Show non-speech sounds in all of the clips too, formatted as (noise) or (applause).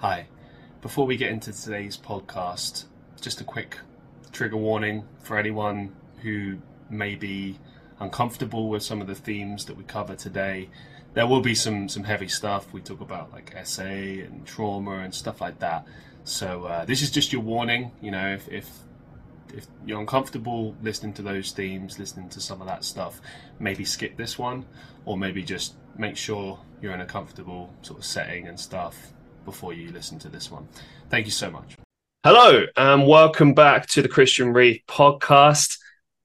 Hi. Before we get into today's podcast, just a quick trigger warning for anyone who may be uncomfortable with some of the themes that we cover today. There will be some some heavy stuff. We talk about like SA and trauma and stuff like that. So uh, this is just your warning. You know, if, if if you're uncomfortable listening to those themes, listening to some of that stuff, maybe skip this one, or maybe just make sure you're in a comfortable sort of setting and stuff before you listen to this one. Thank you so much. Hello, and welcome back to the Christian Reeve podcast.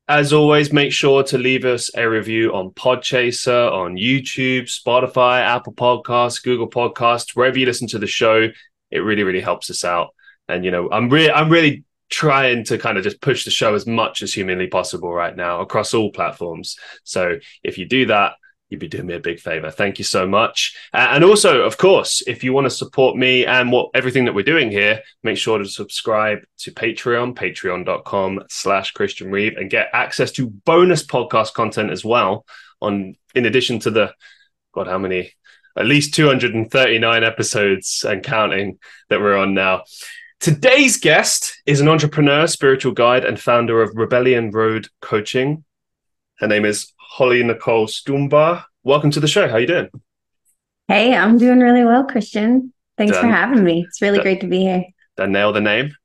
As always, make sure to leave us a review on Podchaser, on YouTube, Spotify, Apple Podcasts, Google Podcasts, wherever you listen to the show. It really, really helps us out. And you know, I'm really, I'm really trying to kind of just push the show as much as humanly possible right now across all platforms. So if you do that, you'd be doing me a big favor. Thank you so much. Uh, and also, of course, if you want to support me and what everything that we're doing here, make sure to subscribe to Patreon, patreon.com slash Christian Reeve and get access to bonus podcast content as well on in addition to the God, how many? At least 239 episodes and counting that we're on now. Today's guest is an entrepreneur, spiritual guide, and founder of Rebellion Road Coaching. Her name is Holly Nicole Stoumbaugh. Welcome to the show. How you doing? Hey, I'm doing really well, Christian. Thanks for having me. It's really great to be here. Did I nail the name?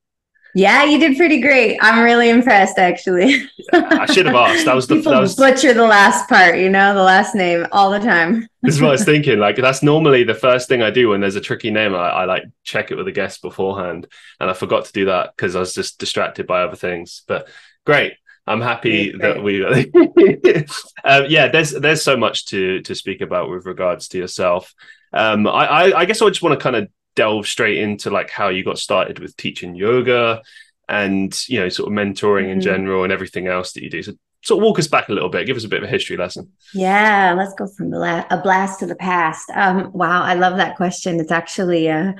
Yeah, you did pretty great. I'm really impressed, actually. I should have asked. That was the (laughs) People that was butcher the last part, you know, the last name all the time. this is what I was (laughs) thinking. Like that's normally the first thing I do when there's a tricky name. I, I like check it with a guest beforehand, and I forgot to do that because I was just distracted by other things. But great. I'm happy that we. (laughs) um, yeah, there's there's so much to to speak about with regards to yourself. Um, I, I, I guess I just want to kind of delve straight into like how you got started with teaching yoga and you know sort of mentoring mm. in general and everything else that you do. So sort of walk us back a little bit. Give us a bit of a history lesson. Yeah, let's go from la- a blast to the past. Um, wow, I love that question. It's actually a,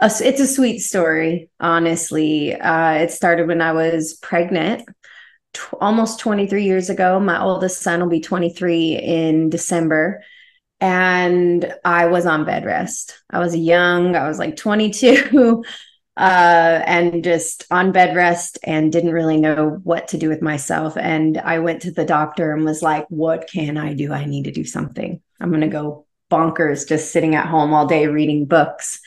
a it's a sweet story. Honestly, uh, it started when I was pregnant almost 23 years ago. My oldest son will be 23 in December. And I was on bed rest. I was young, I was like 22, (laughs) uh, and just on bed rest and didn't really know what to do with myself. And I went to the doctor and was like, What can I do? I need to do something. I'm going to go bonkers just sitting at home all day reading books.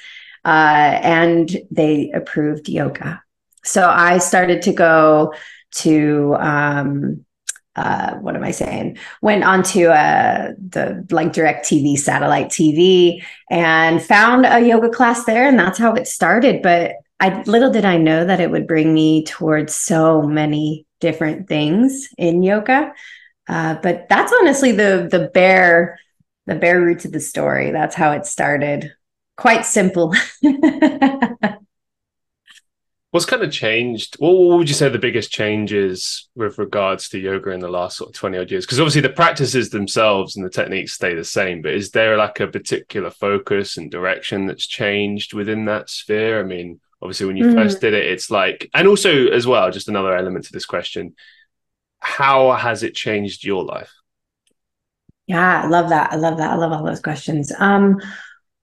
Uh, and they approved yoga. So I started to go to um, uh, what am I saying? Went onto uh, the like DirecTV, satellite TV and found a yoga class there, and that's how it started. But I little did I know that it would bring me towards so many different things in yoga. Uh, but that's honestly the the bare the bare roots of the story. That's how it started. Quite simple. (laughs) What's kind of changed? What would you say the biggest changes with regards to yoga in the last sort of 20 odd years? Because obviously the practices themselves and the techniques stay the same, but is there like a particular focus and direction that's changed within that sphere? I mean, obviously when you mm. first did it, it's like, and also as well, just another element to this question, how has it changed your life? Yeah, I love that. I love that. I love all those questions. Um,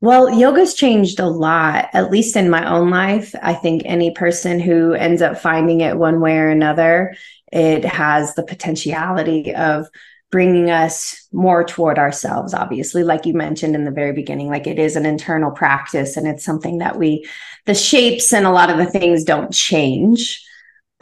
well, yoga's changed a lot, at least in my own life. I think any person who ends up finding it one way or another, it has the potentiality of bringing us more toward ourselves obviously like you mentioned in the very beginning like it is an internal practice and it's something that we the shapes and a lot of the things don't change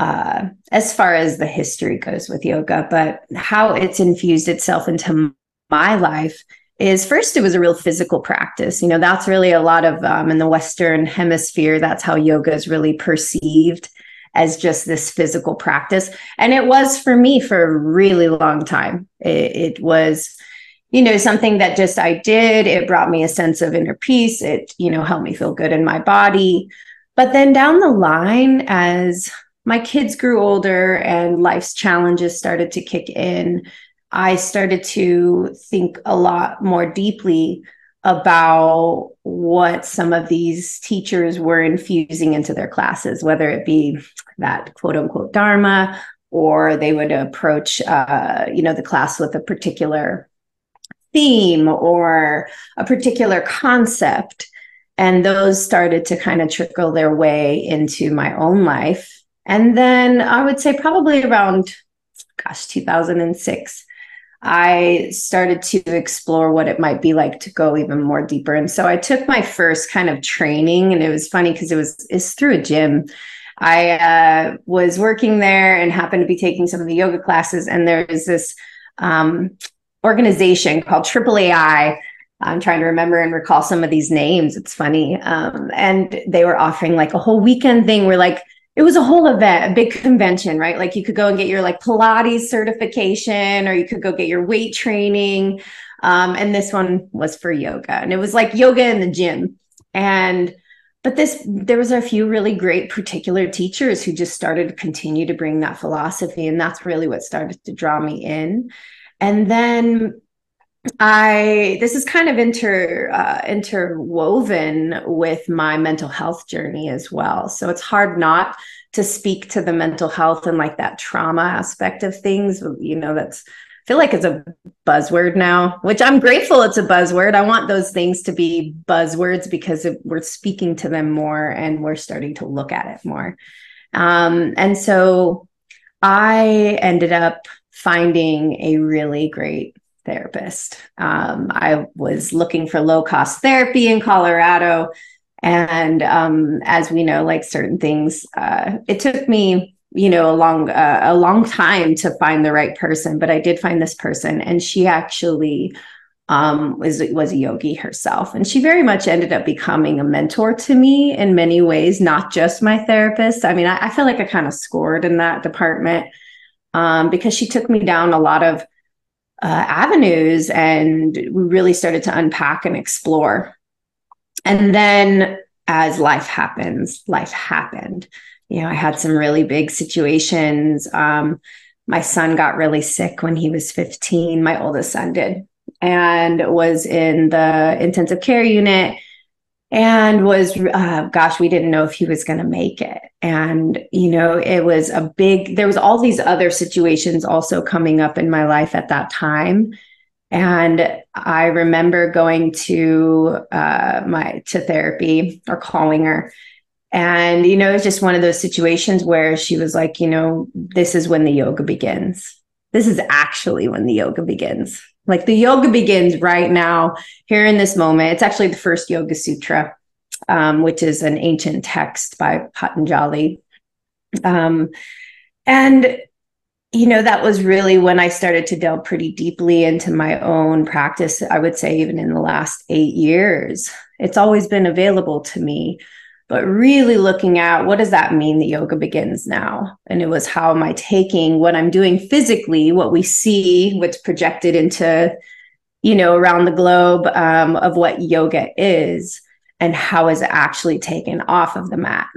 uh, as far as the history goes with yoga but how it's infused itself into my life is first it was a real physical practice. You know that's really a lot of um, in the western hemisphere that's how yoga is really perceived as just this physical practice. And it was for me for a really long time. It, it was you know something that just i did. It brought me a sense of inner peace. It you know helped me feel good in my body. But then down the line as my kids grew older and life's challenges started to kick in I started to think a lot more deeply about what some of these teachers were infusing into their classes, whether it be that quote unquote Dharma, or they would approach, uh, you know, the class with a particular theme or a particular concept. And those started to kind of trickle their way into my own life. And then I would say probably around, gosh, 2006, I started to explore what it might be like to go even more deeper. And so I took my first kind of training, and it was funny because it was it's through a gym. I uh, was working there and happened to be taking some of the yoga classes, and there's this um, organization called AAAI. I'm trying to remember and recall some of these names. It's funny, um, and they were offering like a whole weekend thing where like it was a whole event, a big convention, right? Like you could go and get your like Pilates certification, or you could go get your weight training. Um, and this one was for yoga, and it was like yoga in the gym. And but this there was a few really great particular teachers who just started to continue to bring that philosophy, and that's really what started to draw me in. And then I this is kind of inter uh, interwoven with my mental health journey as well. So it's hard not to speak to the mental health and like that trauma aspect of things. You know, that's I feel like it's a buzzword now, which I'm grateful it's a buzzword. I want those things to be buzzwords because we're speaking to them more and we're starting to look at it more. Um, and so I ended up finding a really great therapist. Um, I was looking for low cost therapy in Colorado. And um, as we know, like certain things, uh, it took me, you know, a long, uh, a long time to find the right person. But I did find this person, and she actually um, was was a yogi herself, and she very much ended up becoming a mentor to me in many ways, not just my therapist. I mean, I, I feel like I kind of scored in that department um, because she took me down a lot of uh, avenues and we really started to unpack and explore. And then as life happens, life happened. You know, I had some really big situations. Um, my son got really sick when he was 15, my oldest son did, and was in the intensive care unit and was uh, gosh we didn't know if he was going to make it. And you know it was a big there was all these other situations also coming up in my life at that time. And i remember going to uh, my to therapy or calling her. And you know it's just one of those situations where she was like you know this is when the yoga begins. This is actually when the yoga begins like the yoga begins right now, here in this moment. It's actually the first Yoga Sutra, um, which is an ancient text by Patanjali. Um, and you know, that was really when I started to delve pretty deeply into my own practice. I would say, even in the last eight years, it's always been available to me but really looking at what does that mean that yoga begins now? And it was how am i taking what i'm doing physically what we see what's projected into you know around the globe um, of what yoga is and how is it actually taken off of the mat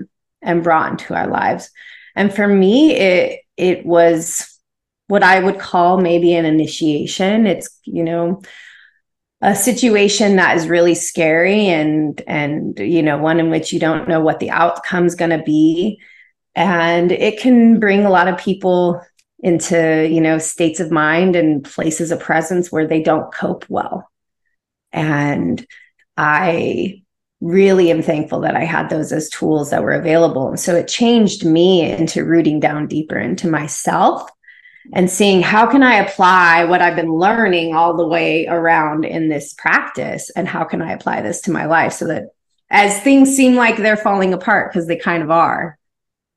and brought into our lives? And for me it it was what i would call maybe an initiation. It's you know a situation that is really scary and and you know one in which you don't know what the outcome's going to be. And it can bring a lot of people into you know states of mind and places of presence where they don't cope well. And i really am thankful that i had those as tools that were available. And so it changed me into rooting down deeper into myself and seeing how can I apply what I've been learning all the way around in this practice and how can I apply this to my life so that as things seem like they're falling apart because they kind of are,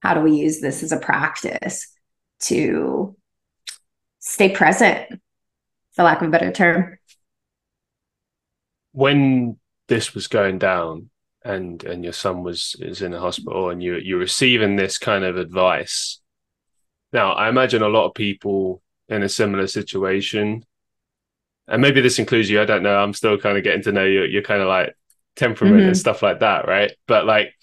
how do we use this as a practice to stay present, for lack of a better term? When this was going down and and your son was is in the hospital and you you're receiving this kind of advice now, I imagine a lot of people in a similar situation, and maybe this includes you. I don't know. I'm still kind of getting to know you. You're kind of like temperament mm-hmm. and stuff like that, right? But like,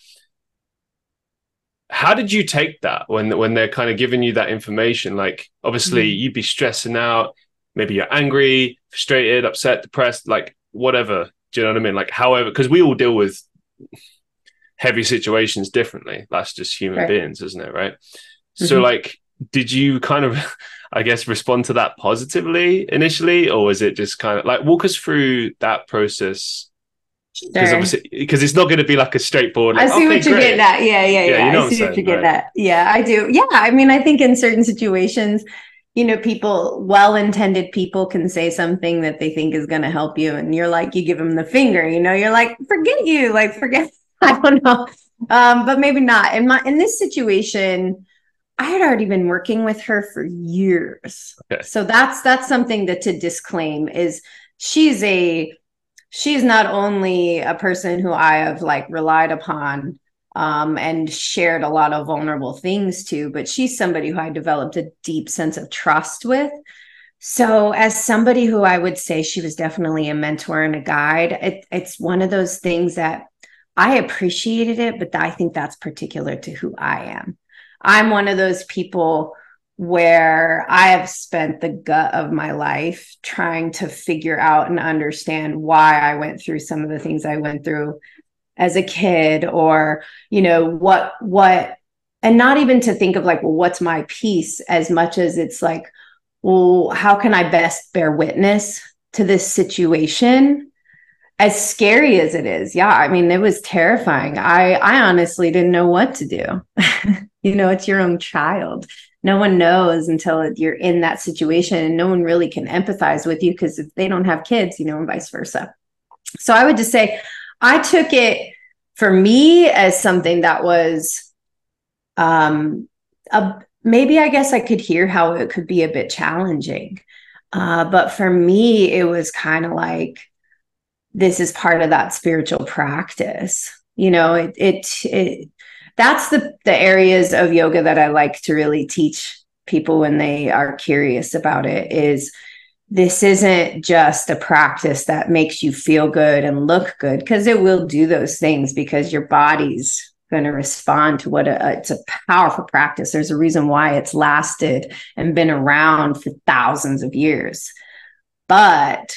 how did you take that when when they're kind of giving you that information? Like, obviously, mm-hmm. you'd be stressing out. Maybe you're angry, frustrated, upset, depressed, like whatever. Do you know what I mean? Like, however, because we all deal with heavy situations differently. That's just human right. beings, isn't it? Right. Mm-hmm. So, like, did you kind of (laughs) i guess respond to that positively initially or was it just kind of like walk us through that process? Because sure. obviously because it's not going to be like a straightforward like, i see okay, what you're great. getting at yeah yeah yeah, yeah. you know i see what, you're getting at yeah i do. Yeah i mean i think in certain situations you know people well-intended people can say something that they think is going to help you and you're like you give them the finger you know you're like forget you like forget (laughs) i don't know. Um but maybe not. In my in this situation I had already been working with her for years. Okay. So that's that's something that to disclaim is she's a she's not only a person who I have like relied upon um, and shared a lot of vulnerable things to, but she's somebody who I developed a deep sense of trust with. So, as somebody who I would say she was definitely a mentor and a guide, it, it's one of those things that I appreciated it, but I think that's particular to who I am. I'm one of those people where I have spent the gut of my life trying to figure out and understand why I went through some of the things I went through as a kid or you know what what and not even to think of like well what's my piece as much as it's like well how can I best bear witness to this situation? As scary as it is yeah i mean it was terrifying. I i honestly didn't know what to do (laughs) you know it's your own child. No one knows until you're in that situation and no one really can empathize with you because if they don't have kids you know and vice versa. So i would just say i took it for me as something that was um a, maybe i guess i could hear how it could be a bit challenging uh, but for me it was kind of like this is part of that spiritual practice. You know it, it it that's the the areas of yoga that i like to really teach people when they are curious about it is this isn't just a practice that makes you feel good and look good because it will do those things because your body's going to respond to what a, it's a powerful practice. There's a reason why it's lasted and been around for thousands of years. But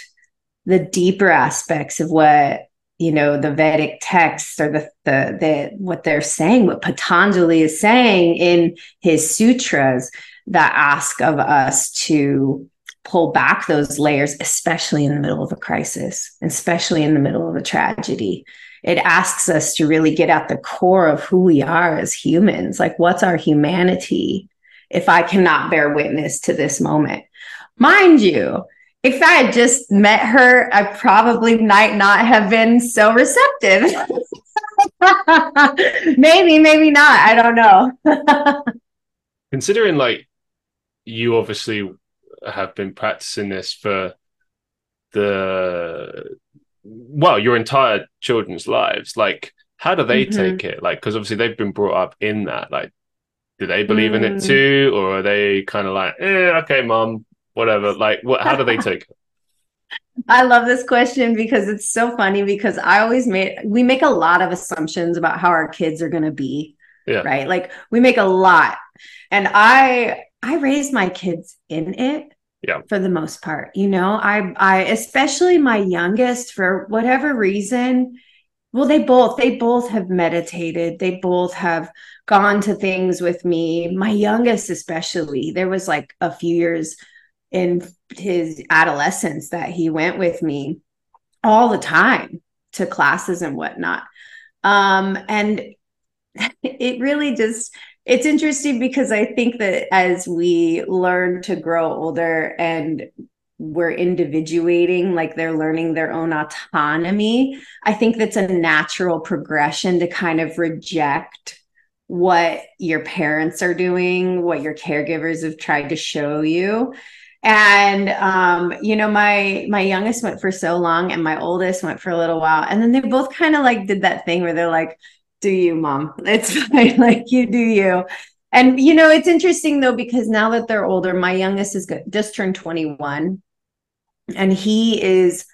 the deeper aspects of what you know the vedic texts or the, the the what they're saying what patanjali is saying in his sutras that ask of us to pull back those layers especially in the middle of a crisis especially in the middle of a tragedy. It asks us to really get at the core of who we are as humans. Like what's our humanity if i cannot bear witness to this moment? Mind you if I had just met her, I probably might not have been so receptive. (laughs) maybe, maybe not. I don't know. (laughs) Considering like you obviously have been practicing this for the well, your entire children's lives, like how do they mm-hmm. take it? Like, because obviously they've been brought up in that. Like, do they believe mm. in it mm. too, or are they kind of like, eh, okay, mom, whatever like what how do they take it (laughs) I love this question because it's so funny because I always make we make a lot of assumptions about how our kids are going to be. Yeah. Right? Like we make a lot. And I I raised my kids in it. Yeah. For the most part. You know, I I especially my youngest for whatever reason, well they both they both have meditated. They both have gone to things with me. My youngest especially. There was like a few years in his adolescence that he went with me all the time to classes and whatnot. Um, and (laughs) it really just it's interesting because I think that as we learn to grow older and we're individuating, like they're learning their own autonomy, I think that's a natural progression to kind of reject what your parents are doing, what your caregivers have tried to show you and um, you know my my youngest went for so long and my oldest went for a little while. And then they both kind of like did that thing where they're like do you mom? (laughs) It's fine. (laughs) Like you do you. And you know it's interesting though because now that they're older my youngest is just turned 21 and he is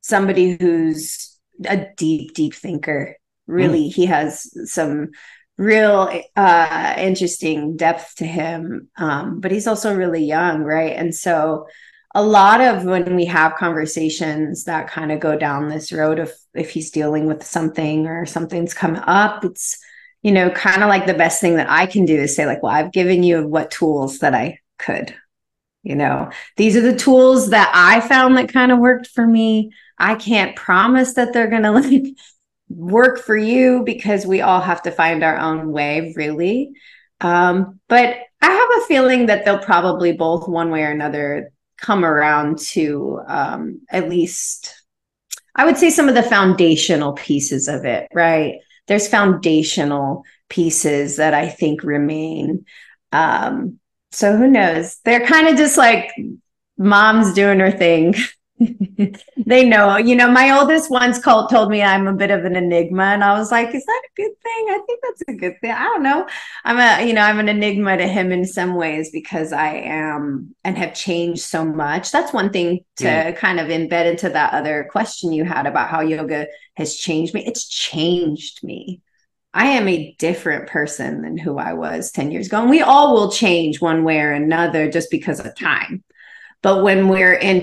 somebody who's a deep deep thinker. Really mm. he has some real uh interesting depth to him um but he's also really young right and so a lot of when we have conversations that kind of go down this road of if he's dealing with something or something's come up it's you know kind of like the best thing that i can do is say like well i've given you what tools that i could You know, these are the tools that I found that kind of worked for me. I can't promise that they're going to like work for you because we all have to find our own way, really. Um, but I have a feeling that they'll probably both, one way or another, come around to um, at least, I would say, some of the foundational pieces of it, right? There's foundational pieces that I think remain. Um, so who knows? They're kind of just like mom's doing her thing. (laughs) they know, you know, my oldest once called told me I'm a bit of an enigma. And I was like, is that a good thing? I think that's a good thing. I don't know. I'm a, you know, I'm an enigma to him in some ways because I am and have changed so much. That's one thing to mm. kind of embed into that other question you had about how yoga has changed me. It's changed me. I am a different person than who I was 10 years ago. And we all will change one way or another just because of time. But when we're in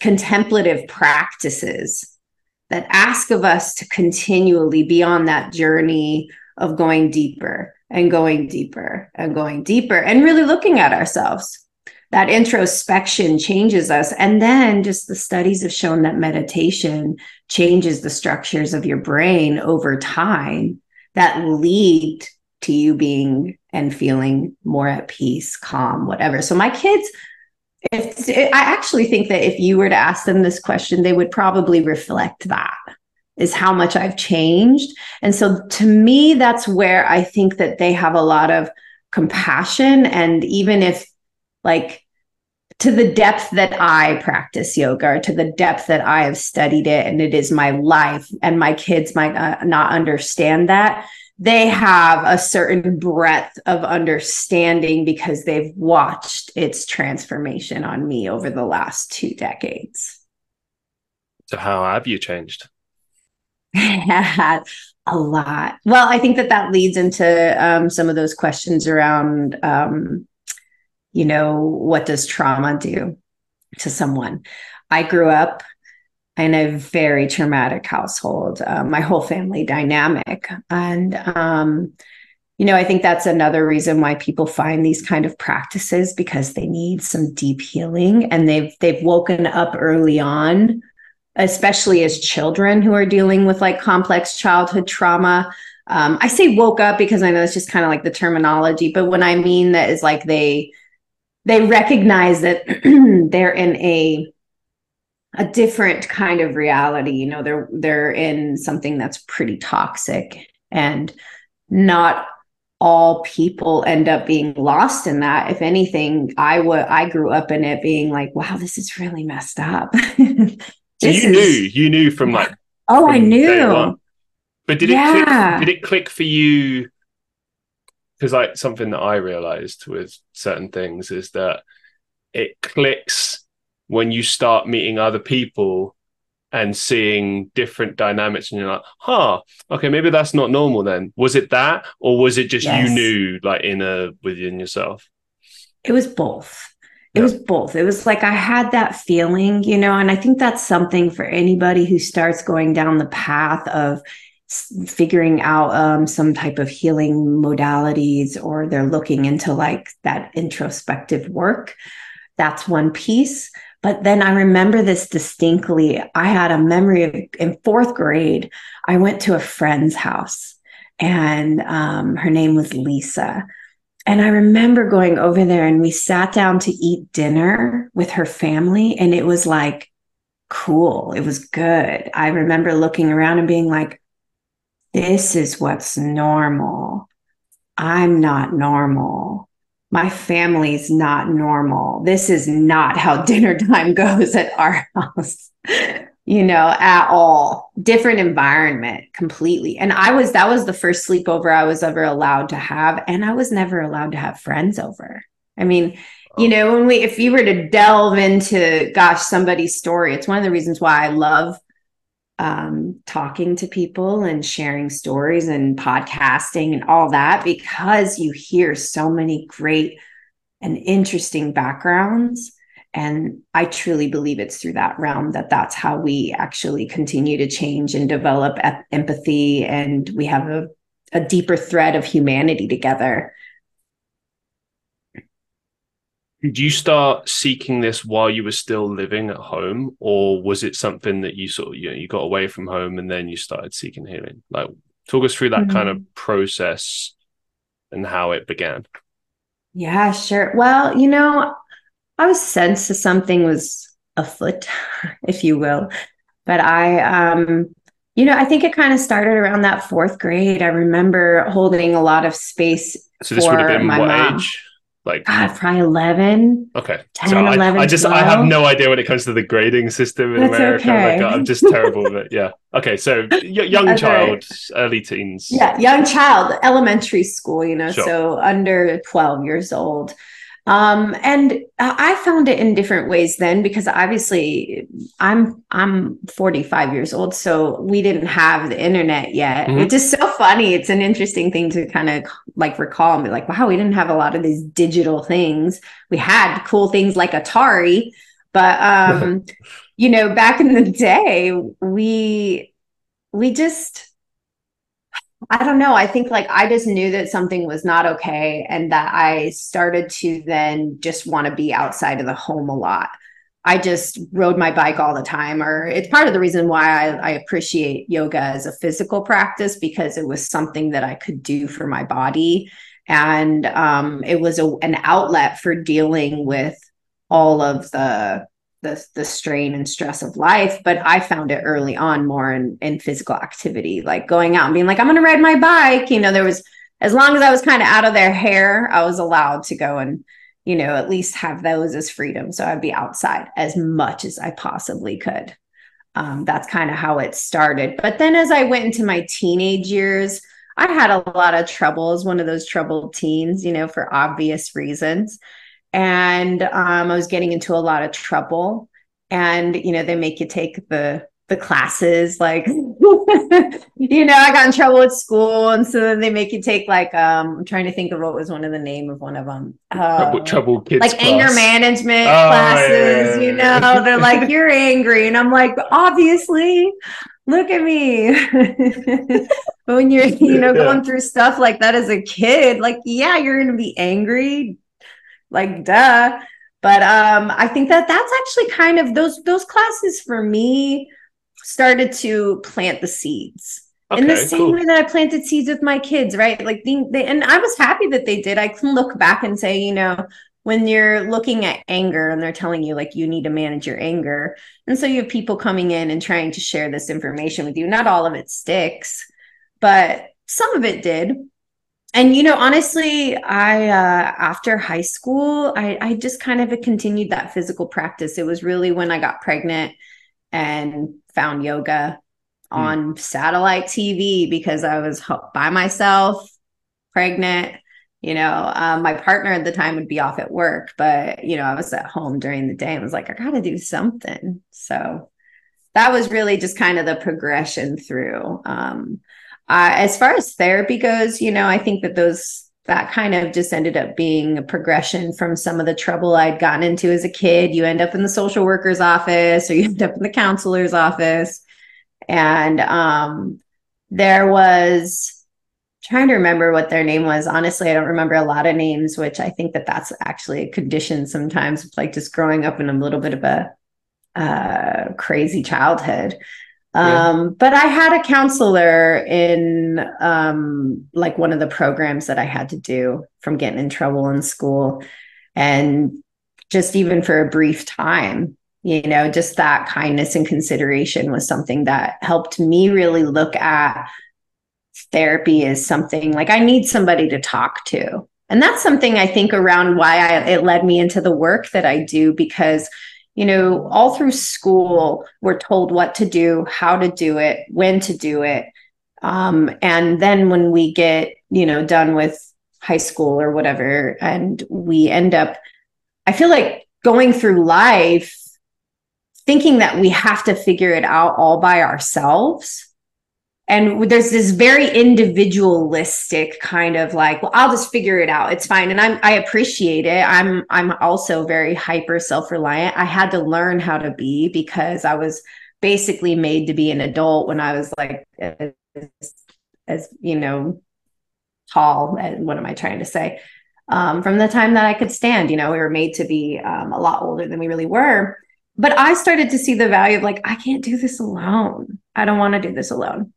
contemplative practices that ask of us to continually be on that journey of going deeper and going deeper and going deeper and really looking at ourselves, that introspection changes us. And then just the studies have shown that meditation changes the structures of your brain over time that lead to you being and feeling more at peace, calm, whatever. So my kids, if I actually think that if you were to ask them this question, they would probably reflect that is how much I've changed. And so to me, that's where I think that they have a lot of compassion. And even if like to the depth that I practice yoga, or to the depth that I have studied it, and it is my life, and my kids might uh, not understand that. They have a certain breadth of understanding because they've watched its transformation on me over the last two decades. So, how have you changed? (laughs) a lot. Well, I think that that leads into um, some of those questions around um, you know, what does trauma do to someone? I grew up in a very traumatic household, uh, my whole family dynamic. And, um, you know, I think that's another reason why people find these kind of practices because they need some deep healing and they've they've woken up early on, especially as children who are dealing with like complex childhood trauma. Um, I say woke up because I know it's just kind of like the terminology, but when I mean that is like they they recognize that (clears throat) they're in a a different kind of reality. You know they're they're in something that's pretty toxic and not all people end up being lost in that. If anything i would i grew up in it being like wow this is really messed up. (laughs) So you is, knew you knew from like oh from i knew. but did it yeah. click did it click for you? Because like something that I realized with certain things is that it clicks when you start meeting other people and seeing different dynamics and you're like huh okay maybe that's not normal then. Was it that or was it just yes. you knew like in a within yourself? It was both. It yeah. was both. It was like i had that feeling you know and i think that's something for anybody who starts going down the path of figuring out um, some type of healing modalities or they're looking into like that introspective work that's one piece but then i remember this distinctly i had a memory of in fourth grade i went to a friend's house and um, her name was lisa and i remember going over there and we sat down to eat dinner with her family and it was like cool it was good i remember looking around and being like this is what's normal. I'm not normal. My family's not normal. This is not how (laughs) dinner time goes at our house, you know, at all. Different environment completely. And I was, that was the first sleepover I was ever allowed to have. And I was never allowed to have friends over. I mean, you oh. know, when we, if you were to delve into, gosh, somebody's story, it's one of the reasons why I love um, talking to people and sharing stories and podcasting and all that because you hear so many great and interesting backgrounds. And i truly believe it's through that realm that that's how we actually continue to change and develop empathy. And we have a, a deeper thread of humanity together did you start seeking this while you were still living at home or was it something that you sort of you know you got away from home and then you started seeking healing? Like talk us through that mm-hmm. kind of process and how it began. Yeah sure. Well you know i was sensed that something was afoot (laughs) if you will. But i um you know i think it kind of started around that fourth grade. I remember holding a lot of space so this would have been what mom. age like God, probably 11 okay 10, so I, 11, I just 12. i have no idea when it comes to the grading system in That's america okay. like, i'm (laughs) just terrible with it yeah okay so y- young okay. child early teens yeah young child elementary school you know sure. so under 12 years old um, and I found it in different ways then because obviously I'm I'm 45 years old, so we didn't have the internet yet. Mm-hmm. It's just so funny. It's an interesting thing to kind of like recall and be like, wow, we didn't have a lot of these digital things. We had cool things like Atari, but um, (laughs) you know, back in the day, we we just I don't know. I think like I just knew that something was not okay and that I started to then just want to be outside of the home a lot. I just rode my bike all the time, or it's part of the reason why I, I, appreciate yoga as a physical practice because it was something that I could do for my body. And um, it was a, an outlet for dealing with all of the the the strain and stress of life but i found it early on more in in physical activity like going out and being like i'm going to ride my bike. You know there was as long as i was kind of out of their hair i was allowed to go and you know at least have those as freedom. So i'd be outside as much as i possibly could. Um, that's kind of how it started. But then as i went into my teenage years i had a lot of trouble as one of those troubled teens you know for obvious reasons and um, I was getting into a lot of trouble. And you know, they make you take the the classes like (laughs) you know i got in trouble at school. And so then they make you take like um i'm trying to think of what was one of the name of one of them. Uh, trouble, trouble kids like class. anger management oh, classes yeah, yeah, yeah, you know they're like you're (laughs) angry. And i'm like obviously look at me. But (laughs) when you're you know going through stuff like that as a kid like yeah you're gonna be angry like duh. But um i think that that's actually kind of those those classes for me started to plant the seeds. Okay, in the same cool. way that i planted seeds with my kids right? Like they, they and i was happy that they did. I can look back and say you know when you're looking at anger and they're telling you like you need to manage your anger. And so you have people coming in and trying to share this information with you. Not all of it sticks but some of it did and you know honestly i uh, after high school I, I just kind of continued that physical practice. It was really when i got pregnant and found yoga mm. on satellite tv because i was by myself pregnant. You know um, my partner at the time would be off at work but you know i was at home during the day and was like i gotta do something. So that was really just kind of the progression through um, uh, as far as therapy goes, you know, I think that those that kind of just ended up being a progression from some of the trouble I'd gotten into as a kid. You end up in the social worker's office or you (laughs) end up in the counselor's office. And um, there was trying to remember what their name was. Honestly, I don't remember a lot of names, which I think that that's actually a condition sometimes, like just growing up in a little bit of a uh, crazy childhood. Um, but I had a counselor in um, like one of the programs that I had to do from getting in trouble in school. And just even for a brief time, you know, just that kindness and consideration was something that helped me really look at therapy as something like I need somebody to talk to. And that's something I think around why I, it led me into the work that I do because you know, all through school, we're told what to do, how to do it, when to do it. Um, and then when we get, you know, done with high school or whatever, and we end up, I feel like going through life thinking that we have to figure it out all by ourselves and there's this very individualistic kind of like well i'll just figure it out it's fine and i'm i appreciate it i'm i'm also very hyper self-reliant i had to learn how to be because i was basically made to be an adult when i was like as, as you know tall and what am i trying to say um, from the time that I could stand. You know, we were made to be um, a lot older than we really were. But I started to see the value of like, I can't do this alone. I don't want to do this alone.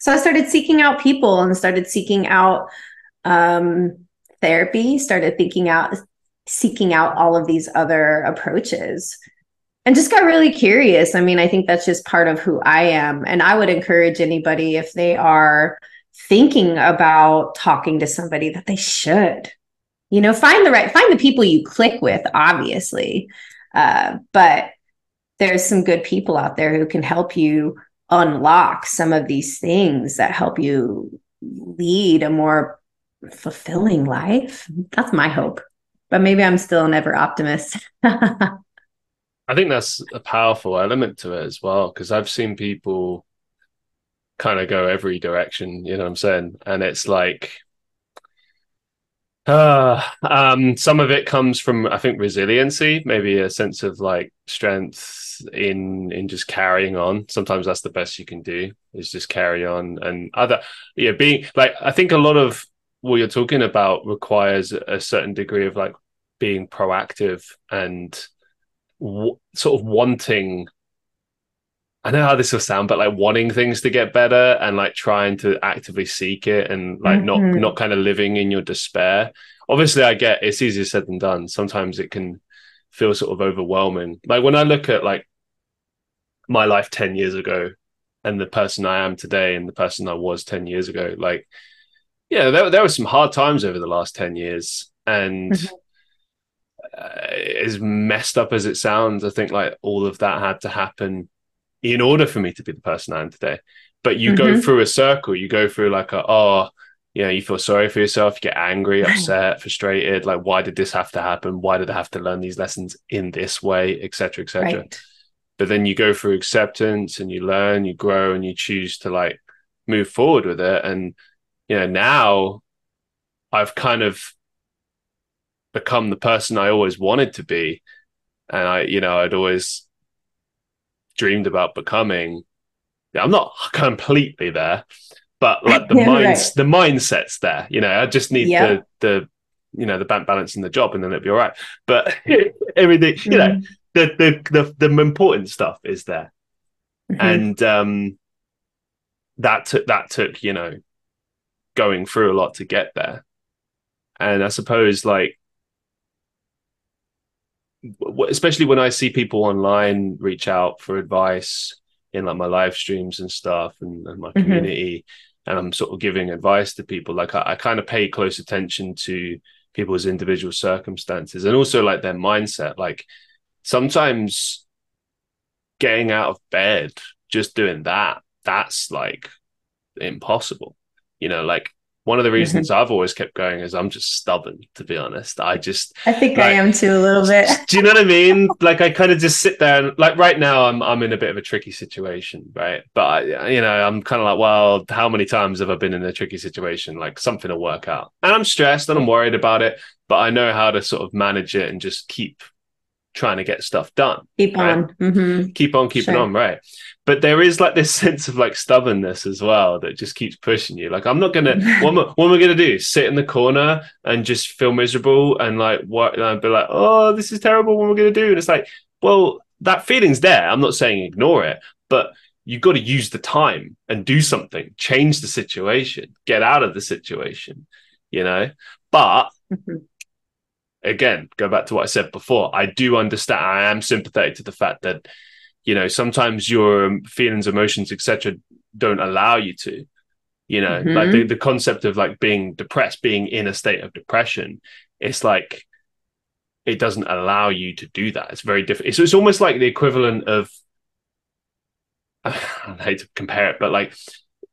So I started seeking out people and started seeking out um, therapy, started thinking out, seeking out all of these other approaches and just got really curious. I mean, I think that's just part of who I am. And I would encourage anybody if they are thinking about talking to somebody that they should you know find the right find the people you click with obviously uh, but there's some good people out there who can help you unlock some of these things that help you lead a more fulfilling life. That's my hope. But maybe i'm still an ever optimist. (laughs) I think that's a powerful element to it as well because i've seen people kind of go every direction you know what i'm saying? And it's like uh, um, some of it comes from, I think, resiliency, maybe a sense of like strength in in just carrying on. Sometimes that's the best you can do is just carry on. And other, yeah, being like, I think a lot of what you're talking about requires a certain degree of like being proactive and w- sort of wanting I know how this will sound, but like wanting things to get better and like trying to actively seek it and like mm-hmm. not not kind of living in your despair. Obviously, I get it's easier said than done. Sometimes it can feel sort of overwhelming. Like when I look at like my life 10 years ago and the person I am today and the person I was 10 years ago, like yeah, there, there were some hard times over the last 10 years. And mm-hmm. uh, as messed up as it sounds, I think like all of that had to happen in order for me to be the person I am today. But you mm-hmm. go through a circle, you go through like a, oh, you know, you feel sorry for yourself, you get angry, (laughs) upset, frustrated. Like, why did this have to happen? Why did I have to learn these lessons in this way, et etc., etc. Right. But then you go through acceptance and you learn, you grow, and you choose to like move forward with it. And you know, now I've kind of become the person I always wanted to be. And I, you know, I'd always dreamed about becoming. I'm not (laughs) completely there, but (laughs) like the yeah, minds, right. the mindset's there. You know, I just need the the you know the bank balance in the job, and then it'll be all right. But (laughs) everything, mm-hmm. you know, mm-hmm. The, the the the important stuff is there, mm-hmm. and um, that took that took you know going through a lot to get there, and I suppose like especially when I see people online reach out for advice in like my live streams and stuff and, and my mm-hmm. community, and I'm sort of giving advice to people. Like I, I kind of pay close attention to people's individual circumstances and also like their mindset. Like sometimes getting out of bed, just doing that, that's like impossible. You know, like one of the reasons mm-hmm. I've always kept going is I'm just stubborn, to be honest. I just I think like, I am too a little bit. (laughs) do you know what I mean? Like I kind of just sit there and like right now I'm I'm in a bit of a tricky situation, right? But I, you know, I'm kind of like, well, how many times have I been in a tricky situation? Like something will work out. And I'm stressed and I'm worried about it, but I know how to sort of manage it and just keep trying to get stuff done. Keep right? on. Mm-hmm. Keep on keeping sure. on, right? But there is like this (laughs) sense of like stubbornness as well that just keeps pushing you. Like, I'm not gonna (laughs) what am I, what am I gonna do? Sit in the corner and just feel miserable and like what and I'd be like, oh, this is terrible. What am I gonna do? And it's like, well, that feeling's there. I'm not saying ignore it, but you've got to use the time and do something, change the situation, get out of the situation, you know. But mm-hmm again, go back to what I said before. I do understand. I am sympathetic to the fact that you know sometimes your feelings, emotions, etc., don't allow you to. You know, mm-hmm. like the, the concept of like being depressed, being in a state of depression, it's like it doesn't allow you to do that. It's very different. It's, it's almost like the equivalent of (laughs) I hate to compare it, but like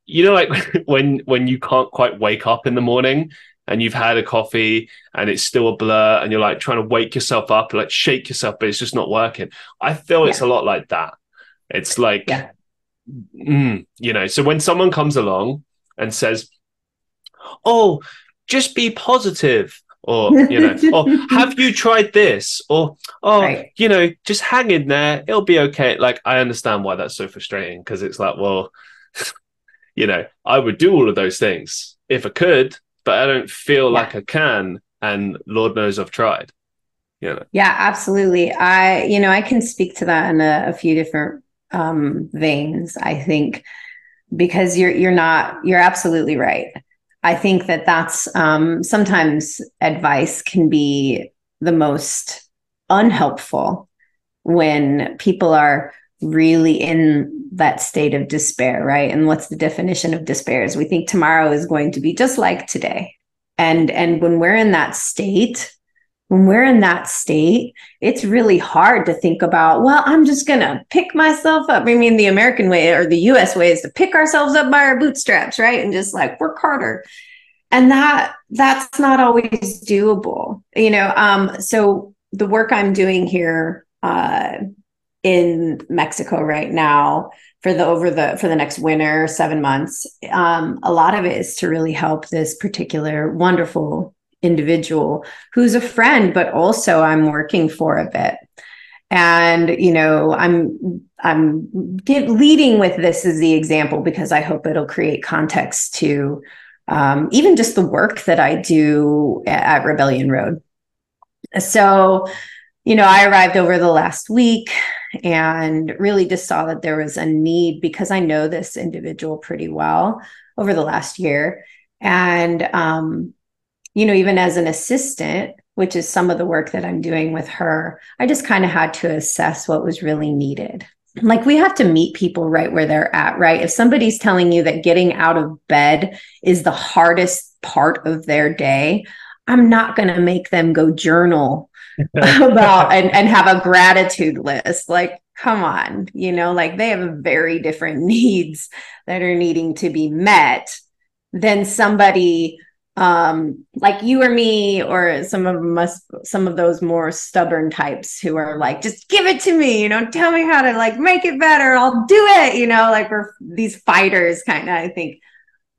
you know, like (laughs) when when you can't quite wake up in the morning and you've had a coffee and it's still a blur and you're like trying to wake yourself up, like shake yourself, but it's just not working. I feel yeah. it's a lot like that. It's like, yeah. mm, you know, so when someone comes along and says, Oh, just be positive, or, you know, or (laughs) have you tried this? Or, oh, right. you know, just hang in there, it'll be okay. Like, I understand why that's so frustrating because it's like, well, (laughs) you know, I would do all of those things if I could, but I don't feel yeah. like I can and Lord knows I've tried. You know? Yeah, absolutely. I, you know, I can speak to that in a, a few different um, veins. I think because you're you're not you're absolutely right. I think that that's um, sometimes advice can be the most unhelpful when people are really in that state of despair, right? And what's the definition of despair? Is we think tomorrow is going to be just like today. And and when we're in that state, when we're in that state, it's really hard to think about, well, I'm just going to pick myself up. I mean, the American way or the US way is to pick ourselves up by our bootstraps, right? And just like work harder. And that that's not always doable. You know, um so the work I'm doing here uh in Mexico right now for the over the for the next winter, 7 months, um a lot of it is to really help this particular wonderful individual who's a friend but also i'm working for a bit. And you know i'm i'm get, leading with this as the example because i hope it'll create context to um, even just the work that i do at, at rebellion road. So you know i arrived over the last week and really just saw that there was a need because i know this individual pretty well over the last year and um, you know, even as an assistant, which is some of the work that I'm doing with her, I just kind of had to assess what was really needed. Like we have to meet people right where they're at, right? If somebody's telling you that getting out of bed is the hardest part of their day, I'm not going to make them go journal (laughs) about and, and have a gratitude list. Like, come on, you know, like they have very different (laughs) needs that are needing to be met than somebody um, like you or me, or some of us, some of those more stubborn types who are like, just give it to me, you know, tell me how to like make it better, I'll do it, you know, like we're these fighters kind of, I think.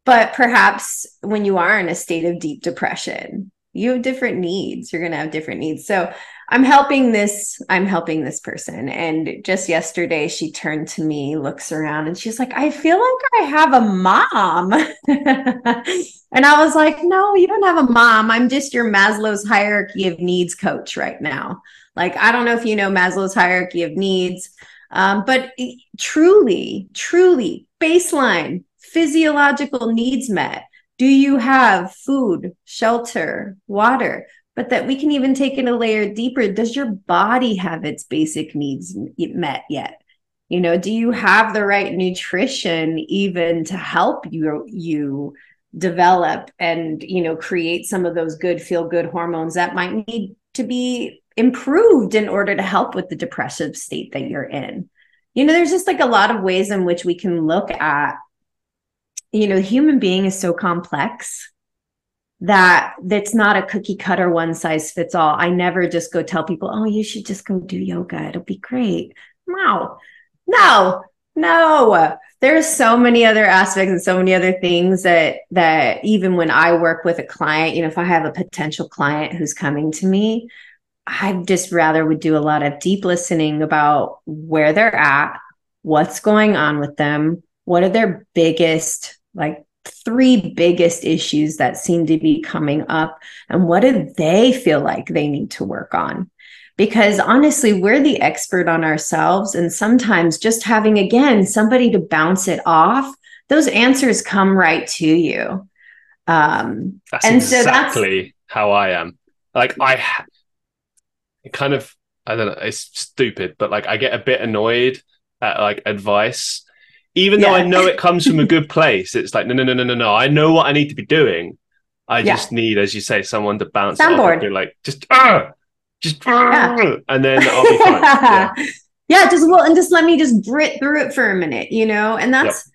But perhaps when you are in a state of deep depression, you have different needs. You're going to have different needs. So I'm helping this, I'm helping this person. And just yesterday, she turned to me, looks around, and she's like, I feel like I have a mom. (laughs) and I was like, No, you don't have a mom. I'm just your Maslow's hierarchy of needs coach right now. Like, I don't know if you know Maslow's hierarchy of needs, um, but truly, truly, baseline physiological needs met. Do you have food, shelter, water? but that we can even take it a layer deeper. Does your body have its basic needs met yet? You know, do you have the right nutrition even to help you you develop and you know create some of those good feel good hormones that might need to be improved in order to help with the depressive state that you're in? You know, there's just like a lot of ways in which we can look at you know, the human being is so complex that that's not a cookie cutter one size fits all. I never just go tell people, "Oh, you should just go do yoga. It'll be great." No. No. No. There's so many other aspects and so many other things that that even when I work with a client, you know, if I have a potential client who's coming to me, I just rather would do a lot of deep listening about where they're at, what's going on with them, what are their biggest like three biggest issues that seem to be coming up and what do they feel like they need to work on? Because honestly we're the expert on ourselves and sometimes just having again somebody to bounce it off those answers come right to you. Um that's and exactly so that's, how i am. Like i kind of i don't know it's stupid but like i get a bit annoyed at like advice even yeah. though I know it (laughs) comes from a good place, it's like no, no, no, no, no, no. I know what I need to be doing. I yeah. just need, as you say, someone to bounce Soundboard. off and like just ah, just yeah. and then I'll be fine. (laughs) Yeah. yeah, just well, and just let me just grit through it for a minute, you know, and that's. Yep.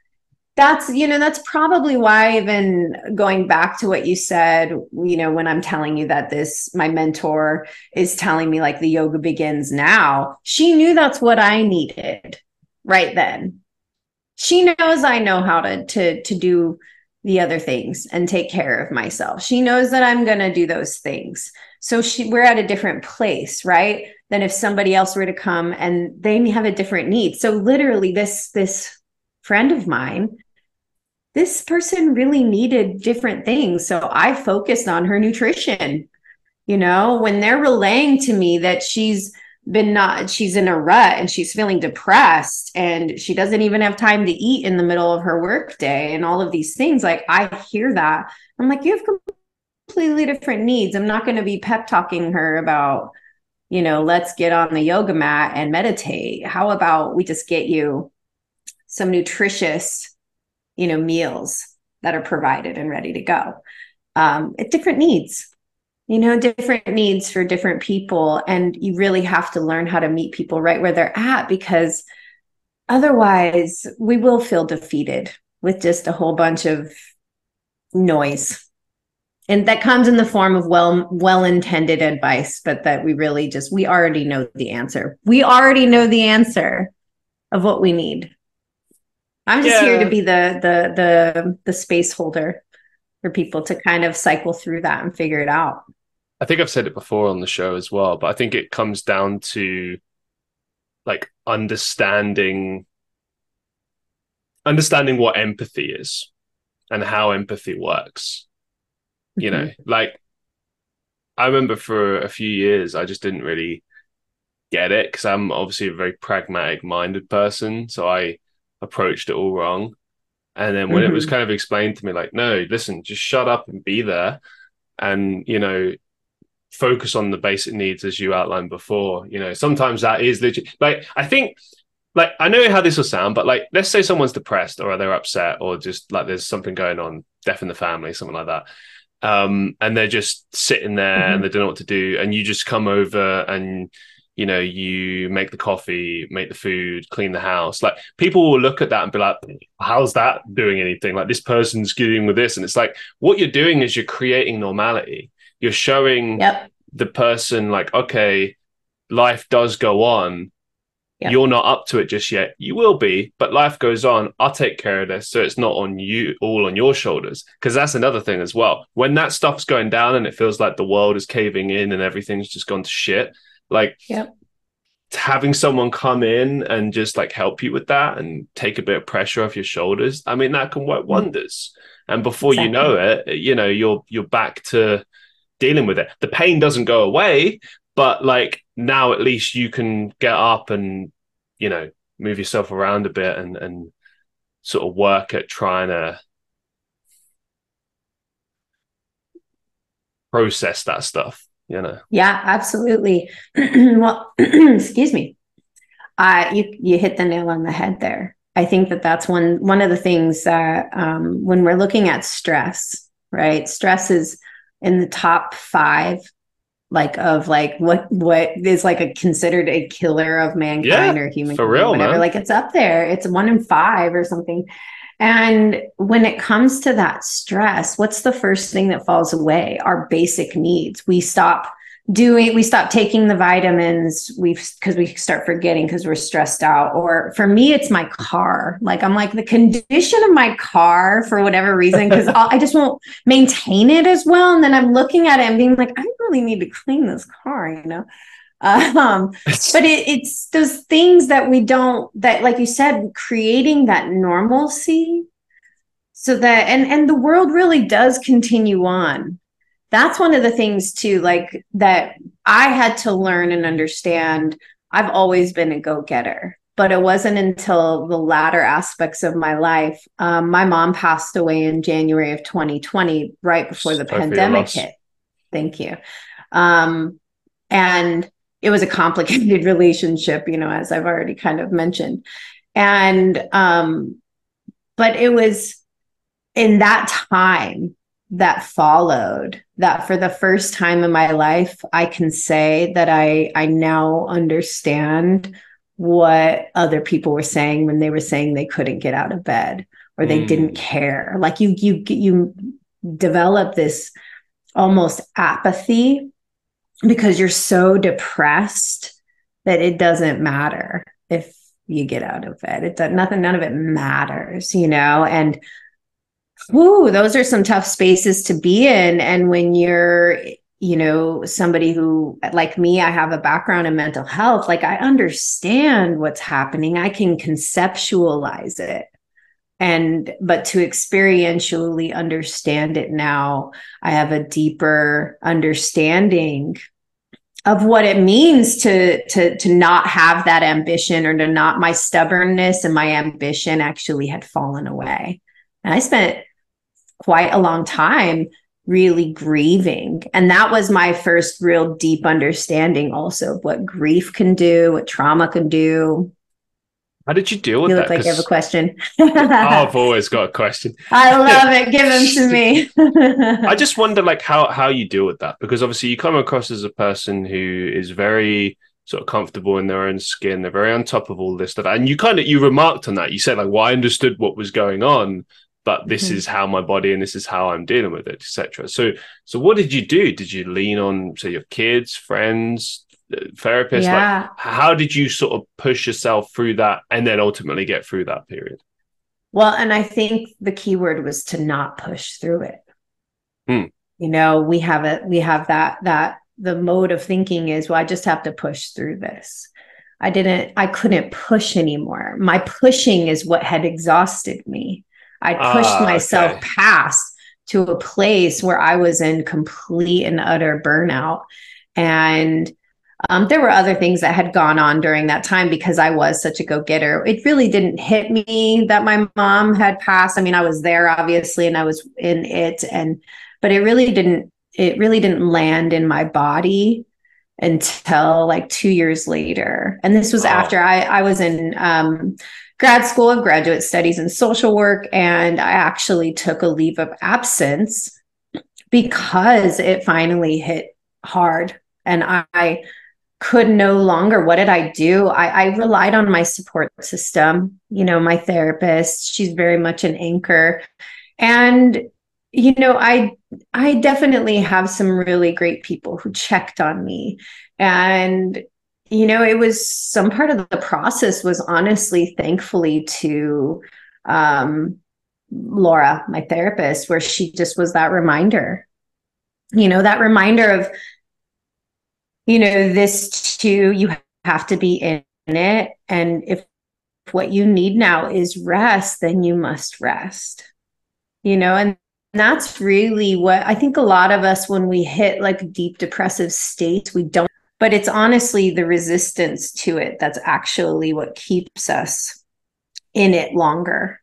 That's you know that's probably why even going back to what you said you know when I'm telling you that this my mentor is telling me like the yoga begins now she knew that's what I needed right then she knows I know how to to to do the other things and take care of myself. She knows that I'm going to do those things. So she we're at a different place, right? Than if somebody else were to come and they have a different need. So literally this this friend of mine this person really needed different things. So I focused on her nutrition you know, when they're relaying to me that she's been not she's in a rut and she's feeling depressed and she doesn't even have time to eat in the middle of her workday and all of these things. Like i hear that. I'm like you have completely different needs. I'm not going to be pep talking her about you know let's get on the yoga mat and meditate. How about we just get you some nutritious you know meals that are provided and ready to go? Um, at different needs you know different needs for different people and you really have to learn how to meet people right where they're at because otherwise we will feel defeated with just a whole bunch of noise. And that comes in the form of well well intended advice but that we really just we already know the answer. We already know the answer of what we need. I'm just yeah. here to be the the the the space holder for people to kind of cycle through that and figure it out. I think I've said it before on the show as well, but I think it comes down to like understanding understanding what empathy is and how empathy works. You mm-hmm. know, like I remember for a few years I just didn't really get it because I'm obviously a very pragmatic minded person, so I approached it all wrong. And then when mm-hmm. it was mm-hmm. kind of explained to me, like, no, listen, just shut up and be there, and you know, focus on the basic needs as you outlined before. You know, sometimes that is legit. Like, I think, like, I know how this will sound, but like, let's say someone's depressed or they're upset or just like there's something going on, death in the family, something like that. Um, and they're just sitting there mm-hmm. and they don't know what to do, and you just come over and you know, you make the coffee, make the food, clean the house. Like people will look at that and be like, how's that doing anything? Like this person's dealing with this. And it's like, what you're doing is you're creating normality. You're showing yep. the person, like, okay, life does go on. Yep. You're not up to it just yet. You will be, but life goes on. I'll take care of this. So it's not on you, all on your shoulders. Cause that's another thing as well. When that stuff's going down and it feels like the world is caving in and everything's just gone to shit like, yep. having someone come in and just like help you with that and take a bit of pressure off your shoulders, I mean, that can work mm. wonders. And before exactly. you know it, you know, you're you're back to dealing with it. The pain doesn't go away, but like now at least you can get up and you know move yourself around a bit and and sort of work at trying to process that stuff you know. Yeah absolutely. (clears throat) Well (clears throat) excuse me. Uh you you hit the nail on the head there. I think that that's one one of the things that um when we're looking at stress right stress is in the top five like of like what what is like a considered a killer of mankind yeah, or human for real whatever. man. like it's up there. It's one in five or something and when it comes to that stress, what's the first thing that falls away? Our basic needs. We stop doing, we stop taking the vitamins. We because we start forgetting because we're stressed out. Or for me, it's my car. Like I'm like the condition of my car for whatever reason because (laughs) I just won't maintain it as well. And then I'm looking at it and being like, I really need to clean this car. You know. Um, (laughs) but it, it's those things that we don't that like you said creating that normalcy so that and and the world really does continue on. That's one of the things too like that i had to learn and understand. I've always been a go-getter but it wasn't until the latter aspects of my life um, my mom passed away in january of 2020 right before the pandemic hit. Thank you. Um, and it was a complicated (laughs) relationship, you know, as I've already kind of mentioned. And, um, but it was in that time that followed that for the first time in my life, I can say that I, I now understand what other people were saying when they were saying they couldn't get out of bed or they mm. didn't care. Like you, you, you develop this almost apathy because you're so depressed that it doesn't matter if you get out of bed. It does nothing, none of it matters, you know, and whoo, those are some tough spaces to be in. And when you're, you know, somebody who, like me, I have a background in mental health, like I understand what's happening, I can conceptualize it. and but to experientially understand it now i have a deeper understanding of what it means to to to not have that ambition or to not my stubbornness and my ambition actually had fallen away. And i spent quite a long time really grieving. And that was my first real deep understanding also of what grief can do what trauma can do how did you deal with you that? You look like you have a question. (laughs) I've always got a question. I love it. Give them to me. (laughs) I just wonder, like, how how you deal with that because obviously you come across as a person who is very sort of comfortable in their own skin. They're very on top of all this stuff, and you kind of you remarked on that. You said like, "Well, I understood what was going on, but this mm-hmm. is how my body and this is how I'm dealing with it, etc." So, so what did you do? Did you lean on say your kids, friends, therapist yeah. like how did you sort of push yourself through that and then ultimately get through that period well and i think the key word was to not push through it hmm. you know we have it we have that that the mode of thinking is well i just have to push through this i didn't i couldn't push anymore my pushing is what had exhausted me i pushed ah, myself okay. past to a place where i was in complete and utter burnout and um, there were other things that had gone on during that time because I was such a go getter. It really didn't hit me that my mom had passed. I mean, I was there obviously and I was in it and but it really didn't it really didn't land in my body until like 2 years later. And this was wow. after I I was in um, grad school of graduate studies in social work and I actually took a leave of absence because it finally hit hard and I could no longer what did i do? I, I, relied on my support system you know my therapist she's very much an anchor. And you know i i definitely have some really great people who checked on me. And you know it was some part of the process was honestly thankfully to um laura my therapist where she just was that reminder. You know that reminder of you know, this too, you have to be in it. And if what you need now is rest, then you must rest, you know, and that's really what I think a lot of us, when we hit like deep depressive states, we don't, but it's honestly the resistance to it that's actually what keeps us in it longer.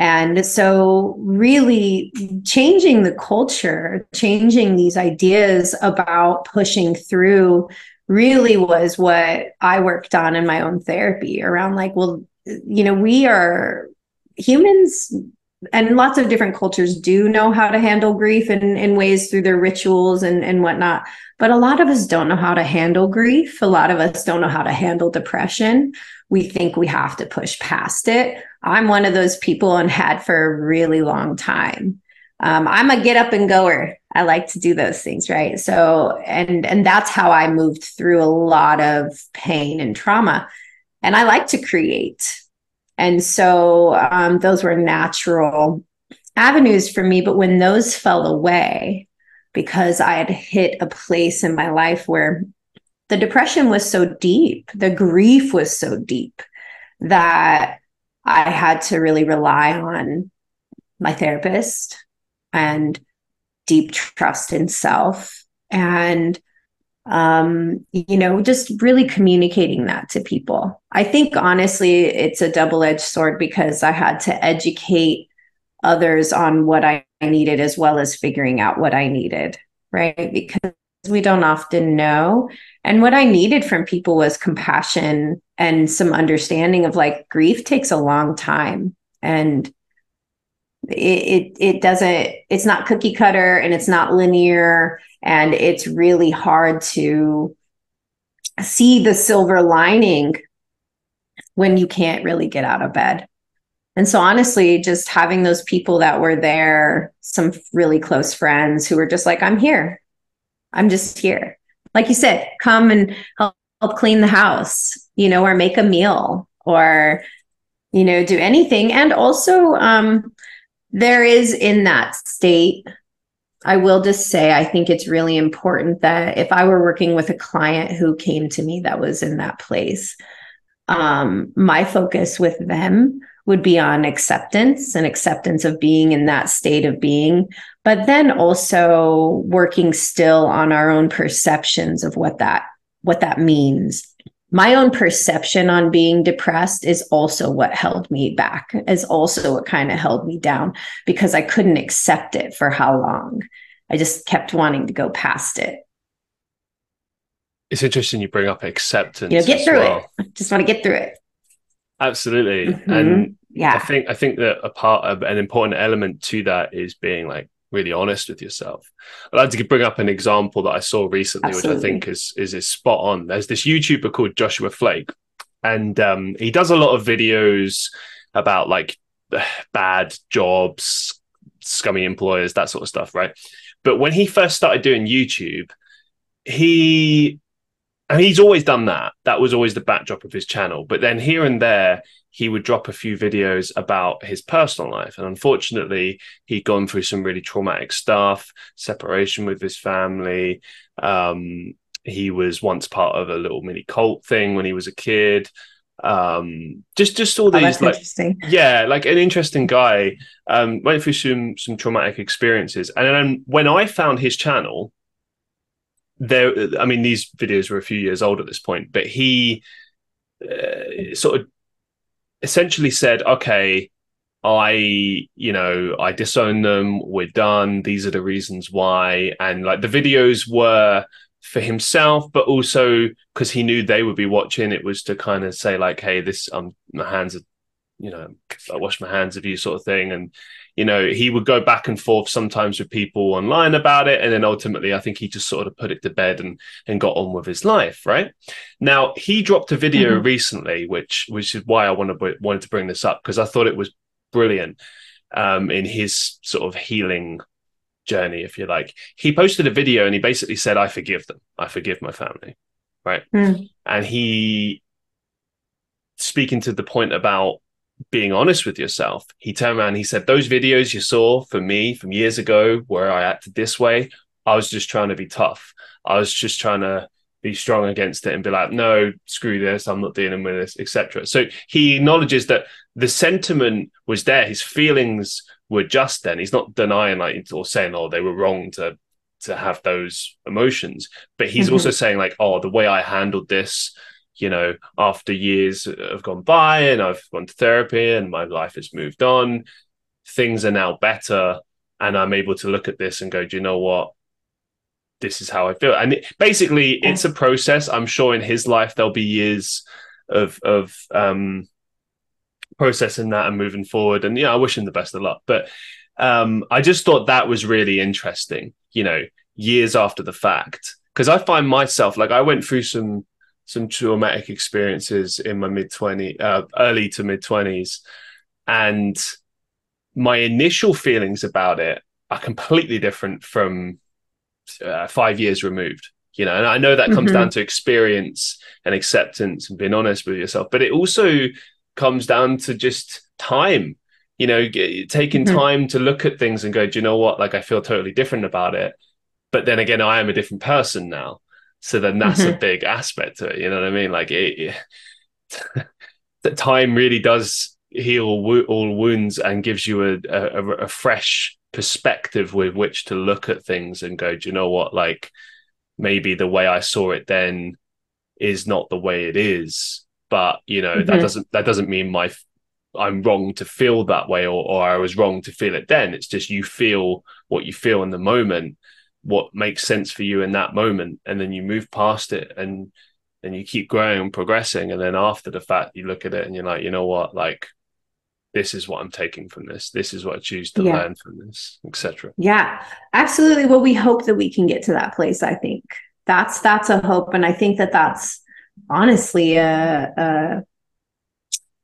And so, really changing the culture, changing these ideas about pushing through really was what I worked on in my own therapy around like, well, you know, we are humans and lots of different cultures do know how to handle grief in, in ways through their rituals and, and whatnot. But a lot of us don't know how to handle grief. A lot of us don't know how to handle depression. We think we have to push past it I'm one of those people and had for a really long time. Um, I'm a get up and goer. I like to do those things, right? So, and and that's how I moved through a lot of pain and trauma. And I like to create, and so um, those were natural avenues for me. But when those fell away, because I had hit a place in my life where the depression was so deep, the grief was so deep that I had to really rely on my therapist and deep trust in self and um you know just really communicating that to people i think honestly it's a double-edged sword because i had to educate others on what i needed as well as figuring out what i needed right because we don't often know. And what I needed from people was compassion and some understanding of like grief takes a long time and it, it, it doesn't it's not cookie cutter and it's not linear and it's really hard to see the silver lining when you can't really get out of bed. And so, honestly, just having those people that were there, some really close friends who were just like, I'm here. I'm just here. Like you said, come and help, help clean the house, you know, or make a meal or, you know, do anything. And also, um, there is in that state, I will just say, I think it's really important that if I were working with a client who came to me that was in that place, um, my focus with them would be on acceptance and acceptance of being in that state of being, but then also working still on our own perceptions of what that what that means. My own perception on being depressed is also what held me back, is also what kind of held me down because I couldn't accept it for how long. I just kept wanting to go past it. It's interesting you bring up acceptance. You know, get through well. it. Just want to get through it. Absolutely. Mm-hmm. And yeah, I think I think that a part of an important element to that is being like really honest with yourself. I'd like to bring up an example that I saw recently, Absolutely. which I think is, is is scot on. There's this YouTuber called Joshua Fluke, and um, he does a lot of videos about like (sighs) bad jobs, scummy employers, that sort of stuff, right? But when he first started doing YouTube, he and he's always done that. That was always the backdrop of his channel. But then here and there, he would drop a few videos about his personal life. And unfortunately, he'd gone through some really traumatic stuff, separation with his family. Um, he was once part of a little mini cult thing when he was a kid. Um, just just all oh, these oh, like yeah, like an interesting guy. Um, went through some some traumatic experiences. And then when I found his channel, there i mean these videos were a few years old at this point but he uh, sort of essentially said okay i you know i disown them we're done these are the reasons why. And like the videos were for himself but also because he knew they would be watching it was to kind of say like hey this um my hands are you know i wash my hands of you sort of thing. And you know, he would go back and forth sometimes with people online about it. And then ultimately, I think he just sort of put it to bed and, and got on with his life. Right now, he dropped a video mm-hmm. recently, which, which is why I wanted, wanted to bring this up because I thought it was brilliant um, in his sort of healing journey, if you like. He posted a video and he basically said, I forgive them. I forgive my family. Right. Mm. And he, speaking to the point about being honest with yourself. He turned around he said, Those videos you saw for me from years ago where I acted this way, I was just trying to be tough. I was just trying to be strong against it and be like, no, screw this, I'm not dealing with this, etc. So he acknowledges that the sentiment was there, his feelings were just then. He's not denying like or saying, oh, they were wrong to to have those emotions. But he's mm-hmm. also saying, like, oh, the way I handled this you know, after years have gone by and I've gone to therapy and my life has moved on, things are now better. And I'm able to look at this and go, do you know what? This is how I feel. And it, basically, it's a process. I'm sure in his life, there'll be years of, of, um, processing that and moving forward. And yeah, I wish him the best of luck. But um, I just thought that was really interesting, you know, years after the fact. Because I find myself like I went through some some traumatic experiences in my mid 20 uh, early to mid 20s and my initial feelings about it are completely different from uh, 5 years removed you know? And i know that comes mm-hmm. down to experience and acceptance and being honest with yourself but it also comes down to just time you know? Taking mm-hmm. time to look at things and go do you know what? Like i feel totally different about it. But then again i am a different person now so then that's mm-hmm. a big aspect to it. You know what I mean? Like it, it (laughs) time really does heal all wounds and gives you a, a, a fresh perspective with which to look at things and go, do you know what? Like maybe the way I saw it then is not the way it is. But you know, mm-hmm. that doesn't that doesn't mean my I'm wrong to feel that way or, or I was wrong to feel it then. It's just you feel what you feel in the moment what makes sense for you in that moment and then you move past it and then you keep growing and progressing and then after the fact you look at it and you're like you know what? Like this is what i'm taking from this. This is what i choose to yeah. learn from this etc yeah absolutely. Well we hope that we can get to that place i think. That's that's a hope and i think that that's honestly a, a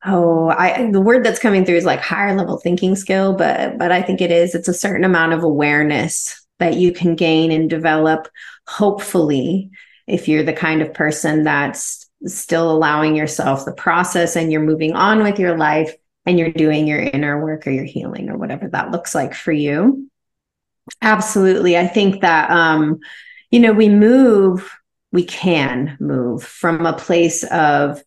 oh i the word that's coming through is like higher level thinking skill but but i think it is. It's a certain amount of awareness that you can gain and develop, hopefully, if you're the kind of person that's still allowing yourself the process and you're moving on with your life and you're doing your inner work or your healing or whatever that looks like for you. Absolutely. I think that, um, you know, we move, we can move from a place of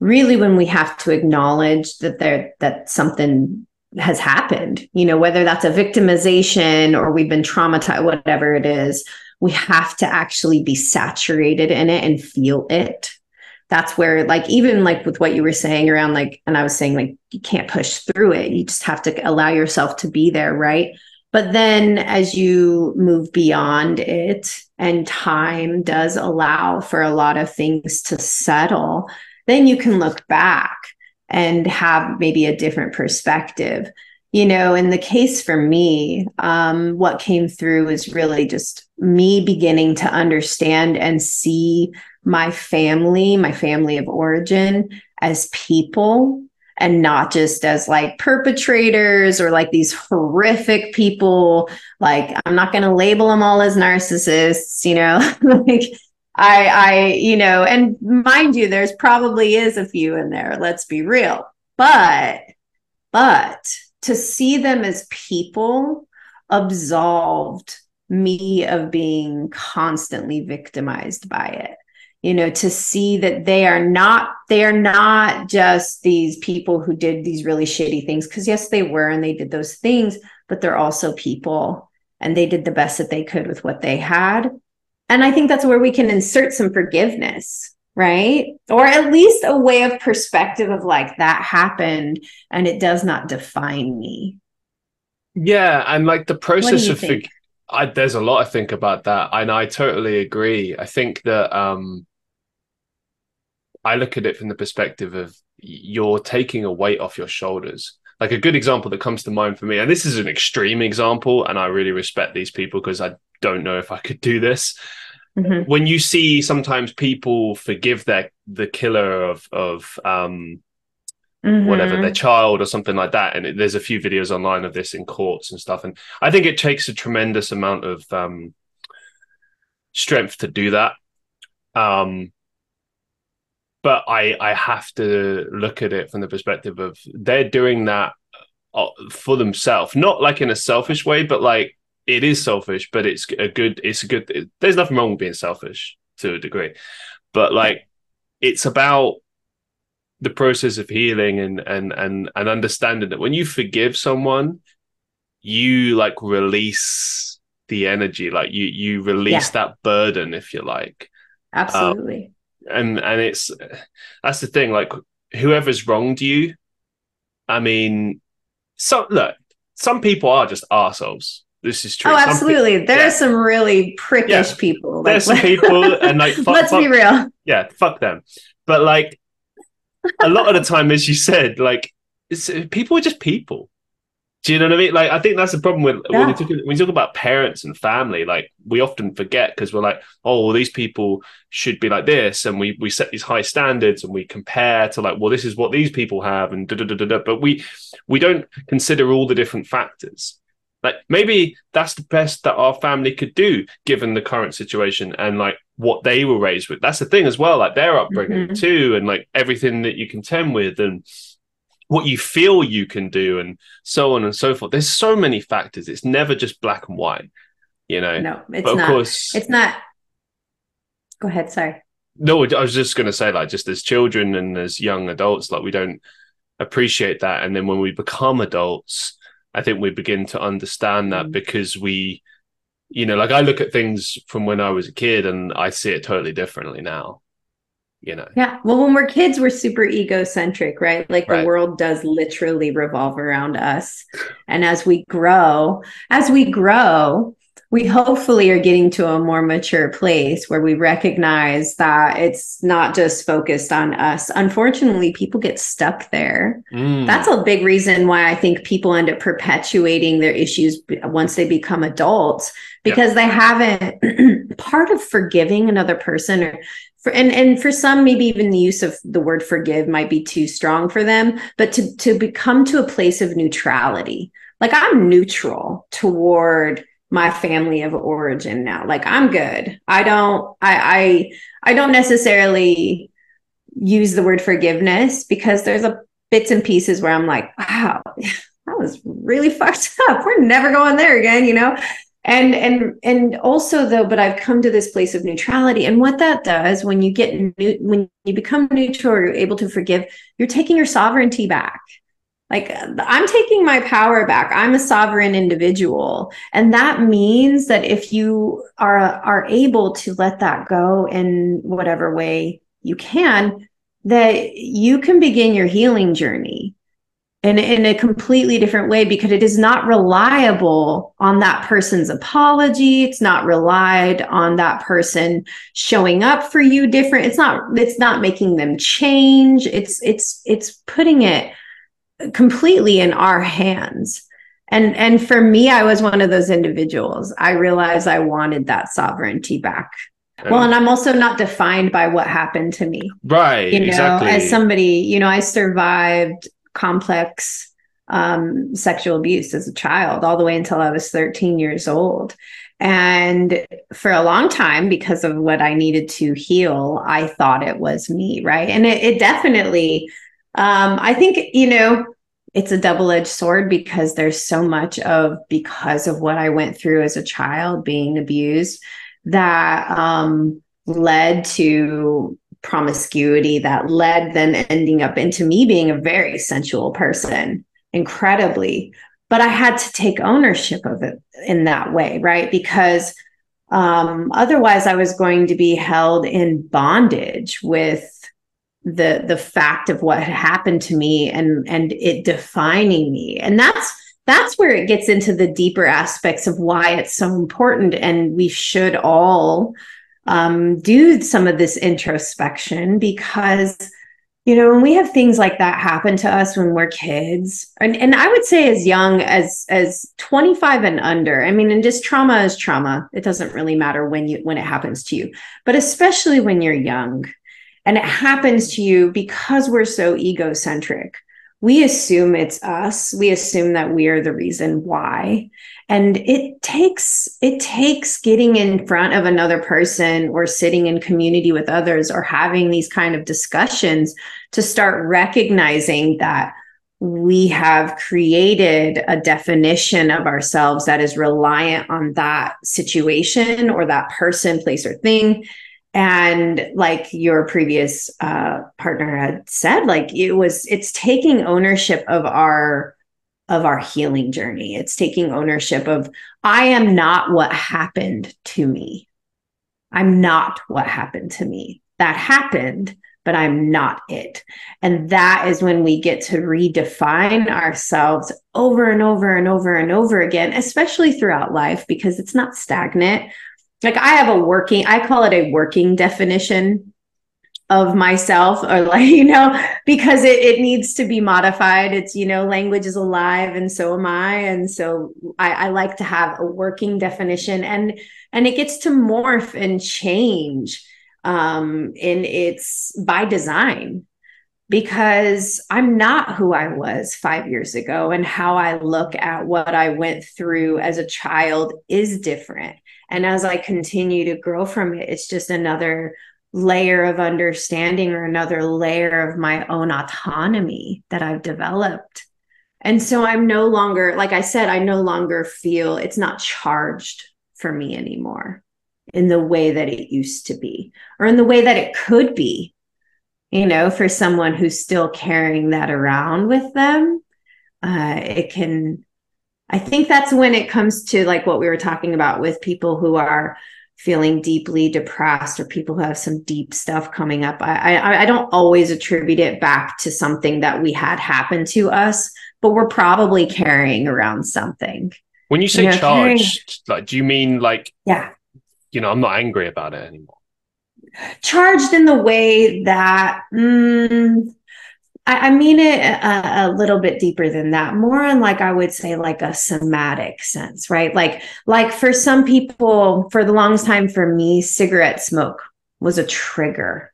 really when we have to acknowledge that there that something has happened, you know, whether that's a victimization or we've been traumatized, whatever it is, we have to actually be saturated in it and feel it. That's where, like, even like with what you were saying around, like, and I was saying, like, you can't push through it. You just have to allow yourself to be there, right? But then as you move beyond it and time does allow for a lot of things to settle, then you can look back and have maybe a different perspective. You know, in the case for me, um, what came through is really just me beginning to understand and see my family, my family of origin, as people and not just as like perpetrators or like these horrific people. Like, I'm not going to label them all as narcissists, you know, (laughs) like I, I, you know, and mind you, there's probably is a few in there. Let's be real. But, but to see them as people absolved me of being constantly victimized by it you know to see that they are not they are not just these people who did these really shitty things because yes they were and they did those things but they're also people and they did the best that they could with what they had and I think that's where we can insert some forgiveness, right? Or at least a way of perspective of like that happened and it does not define me. Yeah. And like the process of, for- I, there's a lot I think about that. And I totally agree. I think that, um, I look at it from the perspective of you're taking a weight off your shoulders. Like a good example that comes to mind for me, and this is an extreme example, and I really respect these people because I don't know if I could do this. Mm-hmm. When you see sometimes people forgive their the killer of of um, mm-hmm. whatever their child or something like that, and it, there's a few videos online of this in courts and stuff, and I think it takes a tremendous amount of um, strength to do that. Um, but I I have to look at it from the perspective of they're doing that uh, for themselves, not like in a selfish way, but like it is selfish, but it's a good. It's a good. It, there's nothing wrong with being selfish to a degree, but like it's about the process of healing and and and and understanding that when you forgive someone, you like release the energy, like you you release yeah. that burden, if you like. Absolutely. Um, and and it's that's the thing. Like whoever's wronged you, I mean, so look, some people are just assholes this is true. Oh, absolutely. People, there yeah. are some really prickish yeah. people. There's some (laughs) people, and like, fuck, let's fuck, be real. Yeah, fuck them. But like, a lot of the time, as you said, like, uh, people are just people. Do you know what I mean? Like, I think that's the problem with yeah. when, you talk, when you talk about parents and family. Like, we often forget because we're like, oh, well, these people should be like this, and we we set these high standards, and we compare to like, well, this is what these people have, and da da da da. But we we don't consider all the different factors. Like maybe that's the best that our family could do given the current situation and like what they were raised with. That's the thing as well, like their upbringing mm-hmm. too, and like everything that you contend with and what you feel you can do and so on and so forth. There's so many factors. It's never just black and white, you know. No, it's but of not. Course, it's not. Go ahead. Sorry. No, I was just going to say, like, just as children and as young adults, like, we don't appreciate that. And then when we become adults, I think we begin to understand that mm. because we, you know, like I look at things from when I was a kid and I see it totally differently now. You know. Yeah. Well, when we're kids, we're super egocentric, right? Like right. the world does literally revolve around us. And as we grow, as we grow, we hopefully are getting to a more mature place where we recognize that it's not just focused on us. Unfortunately, people get stuck there. Mm. That's a big reason why I think people end up perpetuating their issues once they become adults because they haven't (clears throat) part of forgiving another person or for, and and for some maybe even the use of the word forgive might be too strong for them but to to become to a place of neutrality like i'm neutral toward my family of origin now. Like I'm good. I don't I I I don't necessarily use the word forgiveness because there's a bits and pieces where I'm like, wow, (laughs) that was really fucked (laughs) up. We're never going there again, you know? and and and also though but i've come to this place of neutrality and what that does when you get new when you become neutral you're able to forgive you're taking your sovereignty back like i'm taking my power back. I'm a sovereign individual. And that means that if you are are able to let that go in whatever way you can that you can begin your healing journey in, in a completely different way because it is not reliable on that person's apology. It's not relied on that person showing up for you different. It's not it's not making them change. It's it's it's putting it completely in our hands and and for me i was one of those individuals i realized i wanted that sovereignty back well and i'm also not defined by what happened to me right you know exactly. as somebody you know i survived complex um, sexual abuse as a child, all the way until I was 13 years old. And for a long time, because of what I needed to heal, I thought it was me, right? And it, it definitely, um, I think, you know, it's a double edged sword because there's so much of because of what I went through as a child being abused that um, led to promiscuity that led then ending up into me being a very sensual person, incredibly. But I had to take ownership of it in that way, right? Because um, otherwise, I was going to be held in bondage with the the fact of what had happened to me and and it defining me, and that's that's where it gets into the deeper aspects of why it's so important, and we should all um, do some of this introspection because you know when we have things like that happen to us when we're kids and, and i would say as young as as 25 and under i mean and just trauma is trauma. It doesn't really matter when you when it happens to you but especially when you're young and it happens to you because we're so egocentric. We assume it's us. We assume that we are the reason why. And it takes it takes getting in front of another person or sitting in community with others or having these kind of discussions to start recognizing that we have created a definition of ourselves that is reliant on that situation or that person place or thing and like your previous uh, partner had said like it was it's taking ownership of our of our healing journey. It's taking ownership of i am not what happened to me. I'm not what happened to me. That happened but i'm not it. And that is when we get to redefine ourselves over and over and over and over again especially throughout life because it's not stagnant like I have a working, I call it a working definition of myself or like (laughs) you know because it, it needs to be modified. It's you know language is alive and so am i. And so I, I like to have a working definition and and it gets to morph and change um in its by design. Because i'm not who i was five years ago and how i look at what i went through as a child is different and as I continue to grow from it, it's just another layer of understanding or another layer of my own autonomy that I've developed. And so I'm no longer, like I said, I no longer feel it's not charged for me anymore in the way that it used to be or in the way that it could be, you know, for someone who's still carrying that around with them. Uh, it can I think that's when it comes to like what we were talking about with people who are feeling deeply depressed or people who have some deep stuff coming up. I, I, I don't always attribute it back to something that we had happen to us, but we're probably carrying around something. When you say you know, charged, carrying... like, do you mean like, yeah, you know, I'm not angry about it anymore? Charged in the way that, mm, I, I mean it a, a, little bit deeper than that, more in like I would say like a somatic sense, right? Like like for some people, for the longest time, for me, cigarette smoke was a trigger.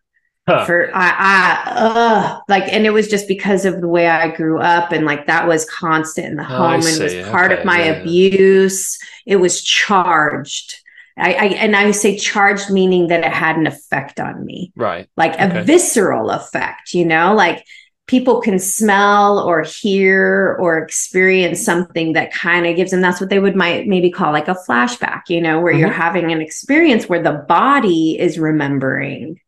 Huh. For I, I, uh, like, and it was just because of the way I grew up, and like that was constant in the oh, home, and it was part okay. of my yeah, abuse. Yeah. It was charged. I, I, and I say charged meaning that it had an effect on me, right? Like okay. a visceral effect, you know, like people can smell or hear or experience something that kind of gives them that's what they would might maybe call like a flashback you know where mm-hmm. you're having an experience where the body is remembering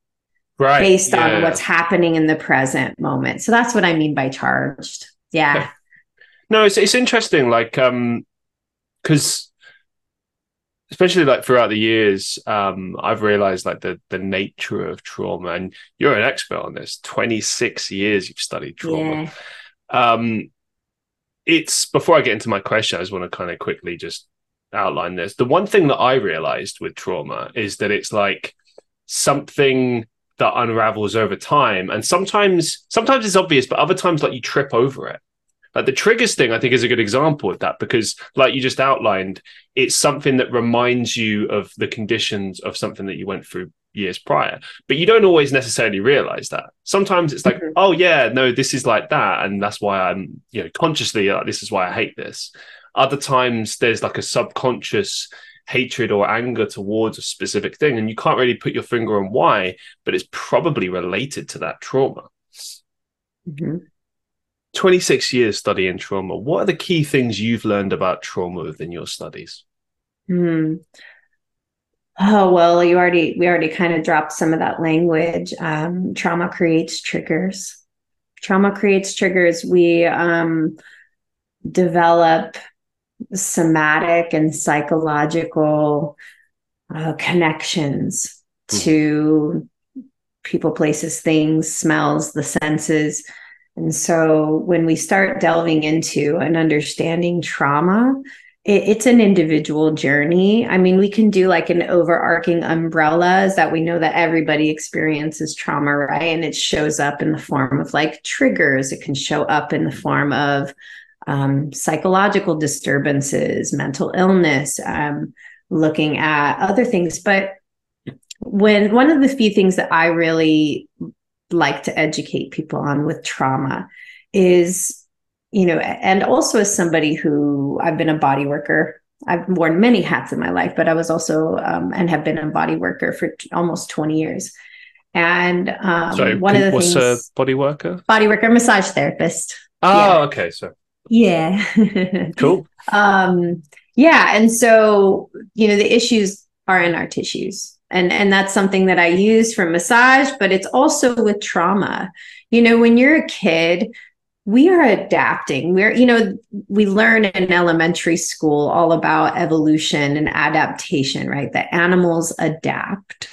right. based yeah. on what's happening in the present moment. So that's what i mean by charged. Yeah. No it's, it's interesting like um because especially like throughout the years um i've realized like the the nature of trauma and you're an expert on this 26 years you've studied trauma. Yeah. um it's before i get into my question i just want to kind of quickly just outline this. The one thing that i realized with trauma is that it's like something that unravels over time and sometimes sometimes it's obvious but other times like you trip over it like the triggers thing, I think, is a good example of that because, like you just outlined, it's something that reminds you of the conditions of something that you went through years prior. But you don't always necessarily realize that. Sometimes it's like, mm-hmm. oh yeah, no, this is like that, and that's why I'm, you know, consciously like this is why I hate this. Other times there's like a subconscious hatred or anger towards a specific thing, and you can't really put your finger on why, but it's probably related to that trauma. Mm-hmm. 26 years studying trauma. What are the key things you've learned about trauma within your studies? Hmm. Oh well, you already we already kind of dropped some of that language. Um, trauma creates triggers. Trauma creates triggers. We um, develop somatic and psychological uh, connections mm-hmm. to people, places, things, smells, the senses and so when we start delving into and understanding trauma, it, it's an individual journey. I mean, we can do like an overarching umbrella is that we know that everybody experiences trauma, right? And it shows up in the form of like triggers, it can show up in the form of um, psychological disturbances, mental illness, um, looking at other things. But when one of the few things that I really like to educate people on with trauma is you know and also as somebody who i've been a body worker. I've worn many hats in my life but i was also um, and have been a body worker for t- almost 20 years. And um, Sorry, one of the what's things, a body worker? Body worker massage therapist. Oh yeah. okay so. Yeah. (laughs) Cool. Um yeah and so you know the issues are in our tissues and and that's something that i use for massage but it's also with trauma. You know when you're a kid we are adapting. We're you know we learn in elementary school all about evolution and adaptation right? That animals adapt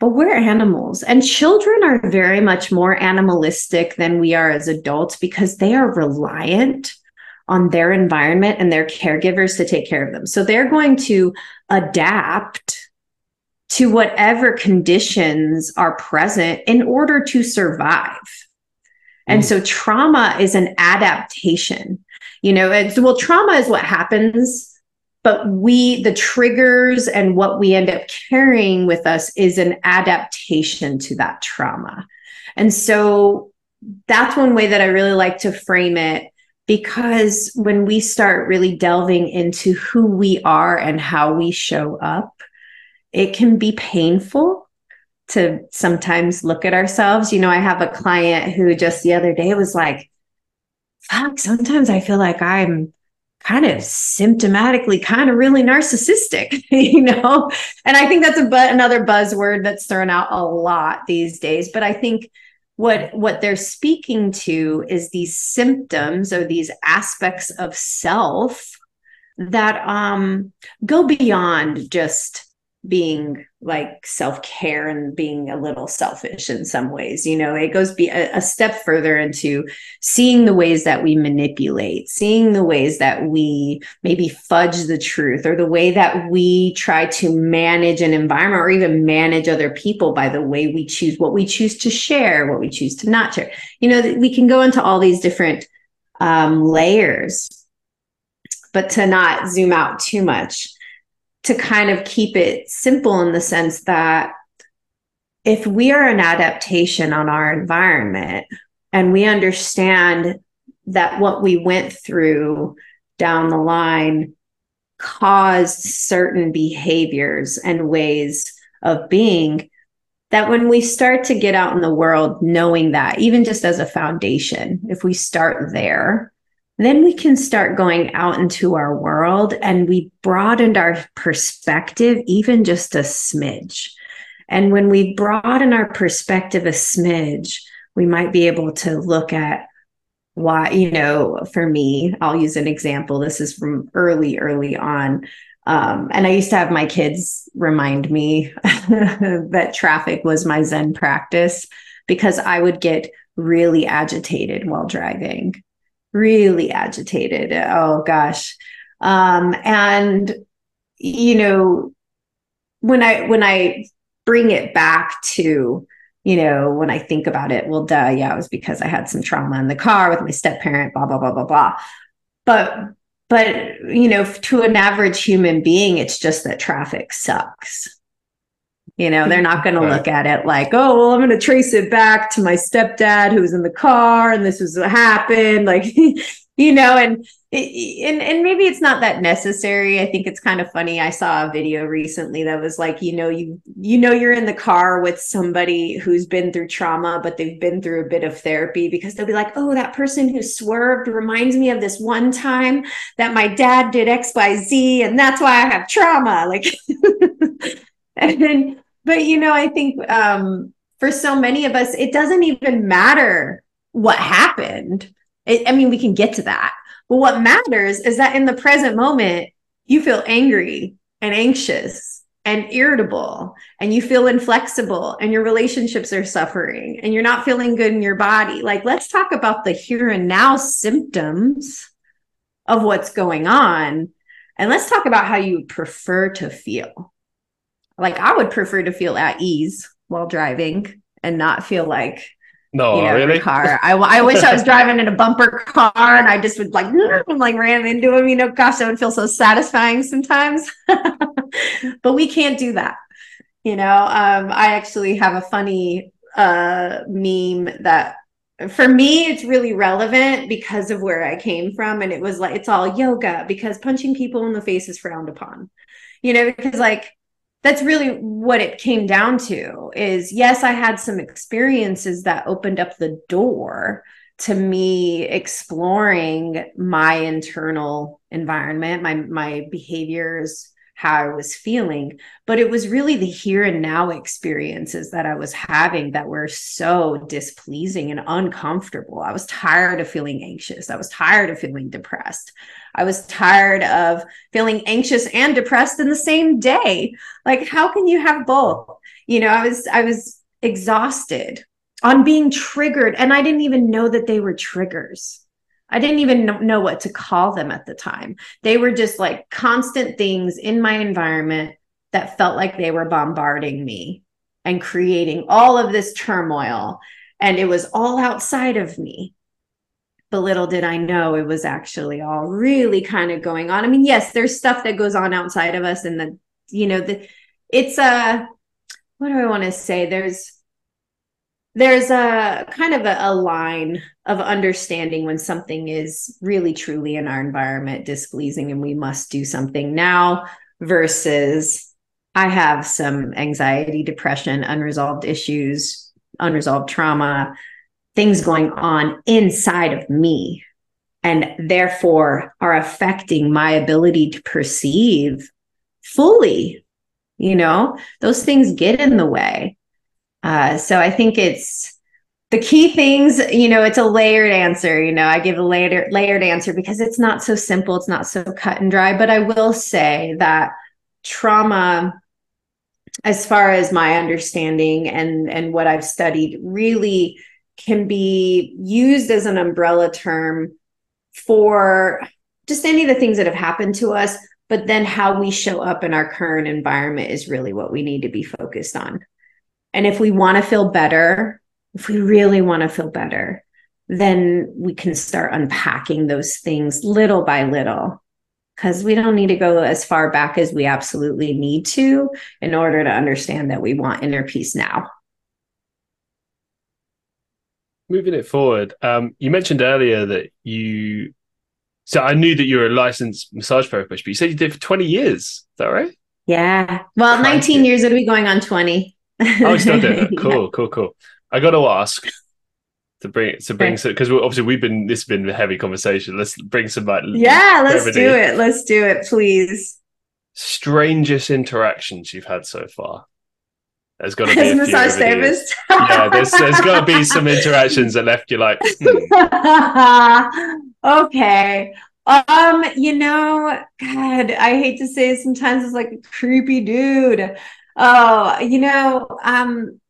but we're animals. And children are very much more animalistic than we are as adults because they are reliant on their environment and their caregivers to take care of them. So they're going to adapt to whatever conditions are present in order to survive. And mm. so trauma is an adaptation. You know, it's well, trauma is what happens, but we, the triggers and what we end up carrying with us is an adaptation to that trauma. And so that's one way that I really like to frame it because when we start really delving into who we are and how we show up, it can be painful to sometimes look at ourselves. You know, I have a client who just the other day was like, fuck, sometimes I feel like I'm kind of symptomatically kind of really narcissistic, (laughs) you know? And I think that's a but another buzzword that's thrown out a lot these days. But I think what what they're speaking to is these symptoms or these aspects of self that um go beyond just being like self-care and being a little selfish in some ways you know? It goes be a, a, step further into seeing the ways that we manipulate seeing the ways that we maybe fudge the truth or the way that we try to manage an environment or even manage other people by the way we choose what we choose to share what we choose to not share. You know we can go into all these different um, layers but to not zoom out too much to kind of keep it simple in the sense that if we are an adaptation on our environment and we understand that what we went through down the line caused certain behaviors and ways of being that when we start to get out in the world knowing that even just as a foundation if we start there then we can start going out into our world and we broadened our perspective even just a smidge. And when we broaden our perspective a smidge we might be able to look at why you know for me i'll use an example. This is from early early on. Um, and I used to have my kids remind me (laughs) that traffic was my Zen practice because I would get really agitated while driving, really agitated. Oh gosh. Um, and, you know, when I, when I bring it back to, you know, when I think about it, well, duh, yeah, it was because I had some trauma in the car with my step parent, blah, blah, blah, blah, blah. But but, you know, to an average human being, it's just that traffic sucks. You know, they're not going (laughs) to look at it like, oh, well, I'm going to trace it back to my stepdad who was in the car and this was what happened. Like, (laughs) you know, and and and maybe it's not that necessary. I think it's kind of funny. I saw a video recently that was like, you know, you you know you're in the car with somebody who's been through trauma, but they've been through a bit of therapy because they'll be like, "Oh, that person who swerved reminds me of this one time that my dad did XYZ and that's why I have trauma." Like (laughs) and then but you know, I think um for so many of us it doesn't even matter what happened I mean, we can get to that. But what matters is that in the present moment, you feel angry and anxious and irritable and you feel inflexible and your relationships are suffering and you're not feeling good in your body. Like, let's talk about the here and now symptoms of what's going on. And let's talk about how you prefer to feel. Like, I would prefer to feel at ease while driving and not feel like no, you know, really? car. I, I wish I was driving in a bumper car and I just would like, (laughs) like ran into him. You know, gosh, that would feel so satisfying sometimes. (laughs) but we can't do that. You know, um, I actually have a funny uh, meme that for me it's really relevant because of where I came from, and it was like it's all yoga because punching people in the face is frowned upon. You know, because like that's really what it came down to is yes i had some experiences that opened up the door to me exploring my internal environment my my behaviors how I was feeling. But it was really the here and now experiences that I was having that were so displeasing and uncomfortable. I was tired of feeling anxious. I was tired of feeling depressed. I was tired of feeling anxious and depressed in the same day. Like, how can you have both? You know, I was, I was exhausted on being triggered, and I didn't even know that they were triggers. I didn't even know what to call them at the time. They were just like constant things in my environment that felt like they were bombarding me and creating all of this turmoil. And it was all outside of me. But little did I know it was actually all really kind of going on. I mean, yes, there's stuff that goes on outside of us, and the, you know, the, it's a, what do I want to say? There's, there's a kind of a, a, line of understanding when something is really truly in our environment displeasing and we must do something now versus I have some anxiety, depression, unresolved issues, unresolved trauma, things going on inside of me and therefore are affecting my ability to perceive fully. You know, those things get in the way uh, so I think it's the key things, you know, it's a layered answer. You know, I give a layered layered answer because it's not so simple, it's not so cut and dry. But I will say that trauma, as far as my understanding and and what I've studied, really can be used as an umbrella term for just any of the things that have happened to us but then how we show up in our current environment is really what we need to be focused on and if we want to feel better, if we really want to feel better, then we can start unpacking those things little by little because we don't need to go as far back as we absolutely need to in order to understand that we want inner peace now. Moving it forward, um, you mentioned earlier that you. So I knew that you were a licensed massage therapist, but you said you did for 20 years. Is that right? Yeah. Well, 19 years, it'll be going on 20. Oh, we still do it. Cool, yeah. cool, cool. I got to ask to bring to bring some because obviously we've been this has been a heavy conversation. Let's bring some like yeah, let's brevity. do it. Let's do it, please. Strangest interactions you've had so far. There's got to be a massage therapist. yeah, there's there's got to be some (laughs) interactions that left you like. Hmm. (laughs) okay. Um, you know, God, I hate to say it. Sometimes it's like a creepy dude. Oh, you know, um,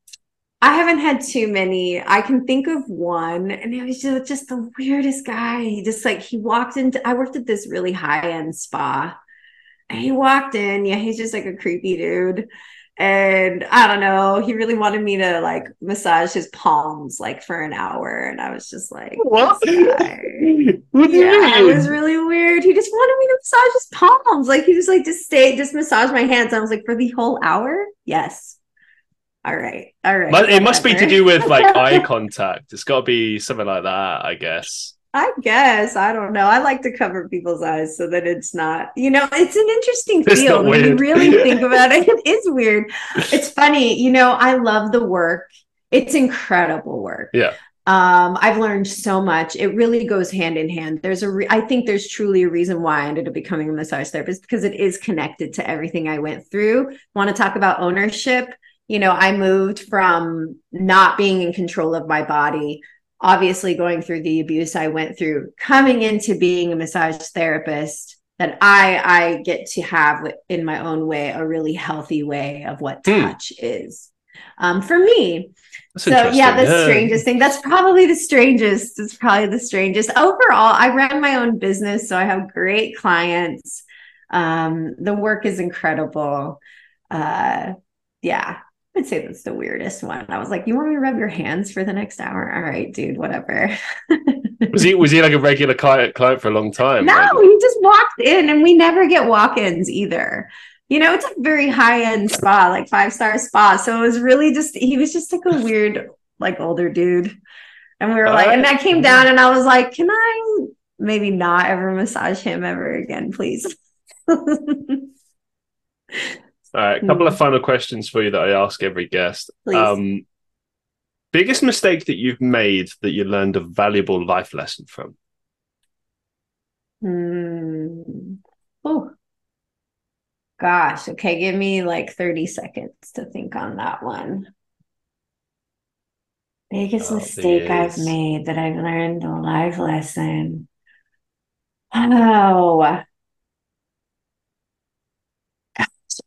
I haven't had too many. I can think of one, and it was just, just the weirdest guy. He just like he walked into. I worked at this really high end spa, and he walked in. Yeah, he's just like a creepy dude, and I don't know. He really wanted me to like massage his palms like for an hour, and I was just like, "What? (laughs) what yeah? It was really weird. He just wanted me to massage his palms. Like he just like just stay, just massage my hands. I was like, for the whole hour? Yes. All right. All right. But it must be to do with like (laughs) eye contact. It's got to be something like that, I guess. I guess I don't know. I like to cover people's eyes so that it's not, you know, it's an interesting it's field when you really (laughs) think about it. It is weird. It's funny, you know. I love the work. It's incredible work. Yeah. Um, I've learned so much. It really goes hand in hand. There's a, re- I think there's truly a reason why I ended up becoming a massage therapist because it is connected to everything I went through. Want to talk about ownership? You know, I moved from not being in control of my body obviously going through the abuse I went through, coming into being a massage therapist, that I I get to have in my own way a really healthy way of what hmm. touch is um, for me. That's so yeah, the yeah. strangest thing. That's probably the strangest. It's probably the strangest. Overall, I ran my own business, so I have great clients. Um, the work is incredible. Uh, yeah, I'd say that's the weirdest one. I was like, "You want me to rub your hands for the next hour? All right, dude, whatever." (laughs) was he was he like a regular client client for a long time? No, like... he just walked in, and we never get walk-ins either. You know, it's a very high-end spa, like five-star spa. So it was really just he was just like a (laughs) weird, like older dude, and we were like, and I came down, and I was like, "Can I maybe not ever massage him ever again, please?" (laughs) All right, a couple mm. of hmm. final questions for you that I ask every guest. Um, biggest mistake that you've made that you learned a valuable life lesson from? Mm. Oh, gosh. Okay, give me like 30 seconds to think on that one. Biggest oh, mistake I've made that I've learned a life lesson. Oh,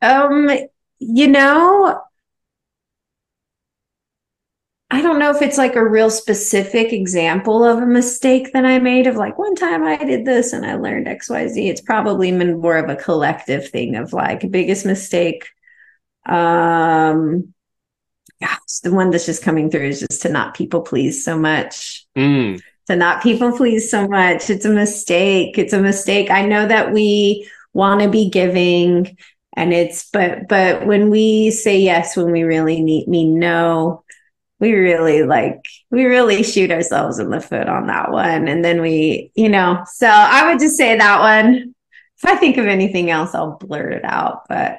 Um, you know, I don't know if it's like a real specific example of a mistake that I made of like one time I did this and I learned XYZ. It's probably been more of a collective thing of like biggest mistake. Um gosh, the one that's just coming through is just to not people please so much. Mm. To not people please so much. It's a mistake. It's a mistake. I know that we want to be giving and it's but but when we say yes when we really need mean no we really like we really shoot ourselves in the foot on that one. And then we you know so i would just say that one. If i think of anything else i'll blurt it out but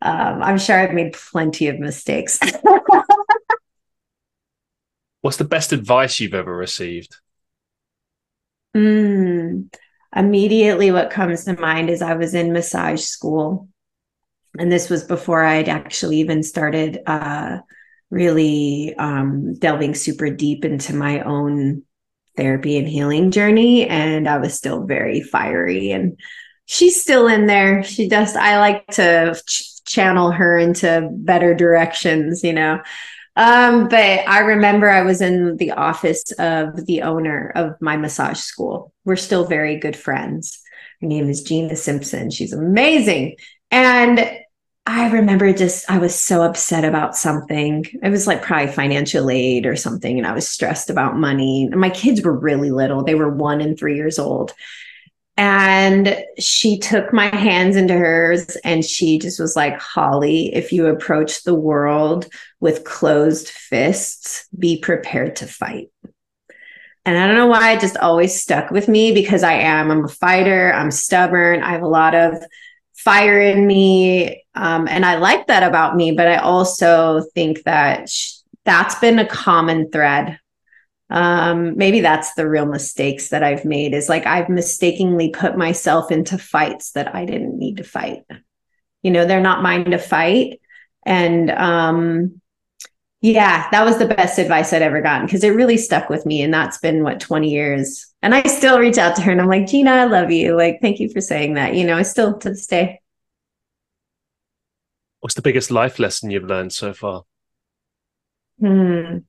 um, i'm sure i've made plenty of mistakes. (laughs) What's the best advice you've ever received? Mm, immediately what comes to mind is i was in massage school and this was before I'd actually even started uh, really um, delving super deep into my own therapy and healing journey. And I was still very fiery, and she's still in there. She does. I like to ch- channel her into better directions, you know. Um, but I remember I was in the office of the owner of my massage school. We're still very good friends. Her name is Gina Simpson. She's amazing. And I remember just, I was so upset about something. It was like probably financial aid or something. And I was stressed about money. And my kids were really little, they were one and three years old. And she took my hands into hers and she just was like, Holly, if you approach the world with closed fists, be prepared to fight. And I don't know why it just always stuck with me because I am. I'm a fighter. I'm stubborn. I have a lot of fire in me Um, and I like that about me, but I also think that sh- that's been a common thread. Um, maybe that's the real mistakes that I've made is like I've mistakenly put myself into fights that I didn't need to fight. You know, they're not mine to fight. And um, yeah, that was the best advice I'd ever gotten because it really stuck with me. And that's been what 20 years. And I still reach out to her and I'm like, Gina, I love you. Like, thank you for saying that. You know, I still to this day. What's the biggest life lesson you've learned so far? Hmm.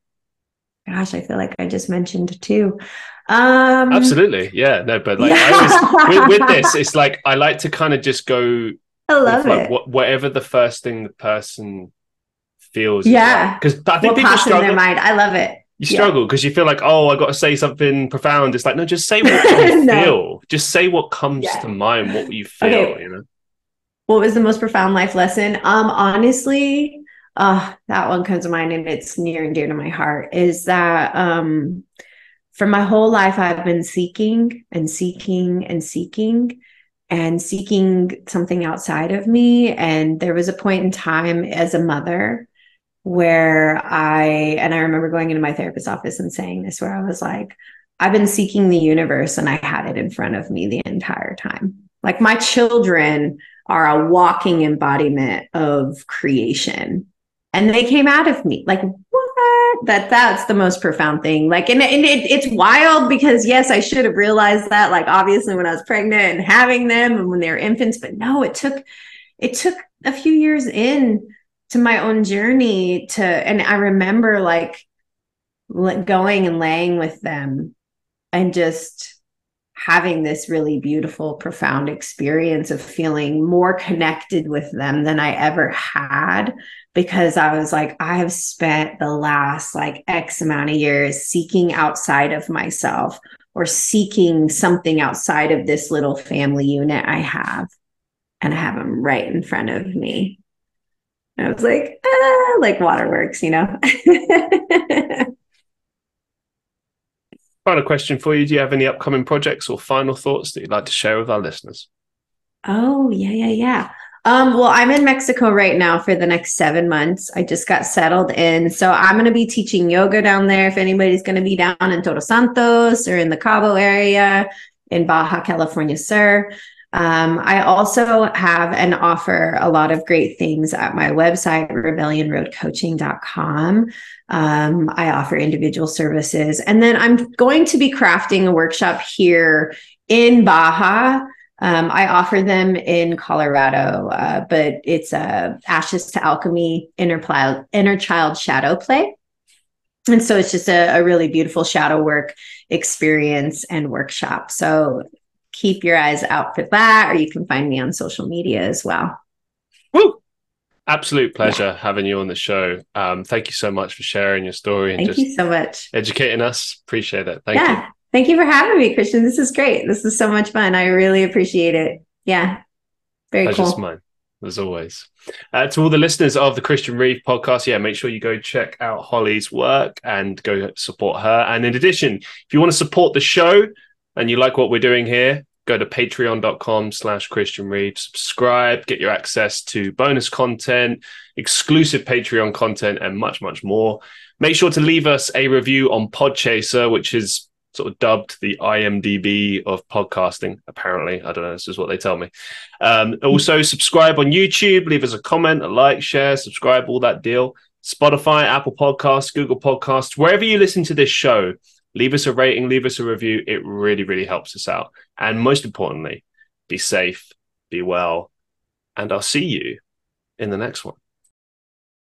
Gosh, I feel like I just mentioned two. Um, Absolutely. Yeah. No, but like yeah. always, (laughs) with, with, this, it's like I like to kind of just go. I love it. Like, whatever the first thing the person feels. Yeah. Because I think what people struggle. in their mind. I love it. You struggle because yeah. you feel like, oh, I got to say something profound. It's like, no, just say what you (laughs) no. feel. Just say what comes yeah. to mind, what you feel, okay. you know? What was the most profound life lesson? Um, honestly, uh, that one comes to mind and it's near and dear to my heart is that um for my whole life I've been seeking and seeking and seeking and seeking something outside of me. And there was a point in time as a mother where I, and I remember going into my therapist's office and saying this, where I was like, I've been seeking the universe and I had it in front of me the entire time. Like my children are a walking embodiment of creation. And they came out of me like, what? That that's the most profound thing. Like, and, and it, it's wild because yes, I should have realized that, like, obviously when I was pregnant and having them and when they were infants, but no, it took it took a few years in to my own journey to and I remember like going and laying with them and just having this really beautiful, profound experience of feeling more connected with them than I ever had because I was like, I have spent the last like X amount of years seeking outside of myself or seeking something outside of this little family unit I have. And I have them right in front of me. And I was like, ah, like waterworks, you know? (laughs) Final question for you. Do you have any upcoming projects or final thoughts that you'd like to share with our listeners? Oh, yeah, yeah, yeah. Um, well, I'm in Mexico right now for the next seven months. I just got settled in. So I'm going to be teaching yoga down there. If anybody's going to be down in Todos Santos or in the Cabo area in Baja California Sur. Um, I also have and offer a lot of great things at my website, rebellionroadcoaching.com. Um, I offer individual services. And then I'm going to be crafting a workshop here in Baja. Um, I offer them in Colorado, uh, but it's a Ashes to Alchemy inner, pl- inner child shadow play. And so it's just a, a really beautiful shadow work experience and workshop. So keep your eyes out for that, or you can find me on social media as well. Woo! Absolute pleasure yeah. having you on the show. Um, thank you so much for sharing your story and thank you so much educating us. Appreciate it. Thank yeah. you. Thank you for having me, Christian. This is great. This is so much fun. I really appreciate it. Yeah. Very Pleasure's cool. mine, as always. Uh, to all the listeners of the Christian Reeve podcast, yeah, make sure you go check out Holly's work and go support her. And in addition, if you want to support the show, and you like what we're doing here, go to patreon.com slash Christian Reeve, subscribe, get your access to bonus content, exclusive Patreon content, and much, much more. Make sure to leave us a review on Podchaser, which is sort of dubbed the IMDb of podcasting, apparently. I don't know, this is what they tell me. Um, also, subscribe on YouTube, leave us a comment, a like, share, subscribe, all that deal. Spotify, Apple Podcasts, Google Podcasts, wherever you listen to this show, leave us a rating, leave us a review. It really, really helps us out. And most importantly, be safe, be well, and I'll see you in the next one.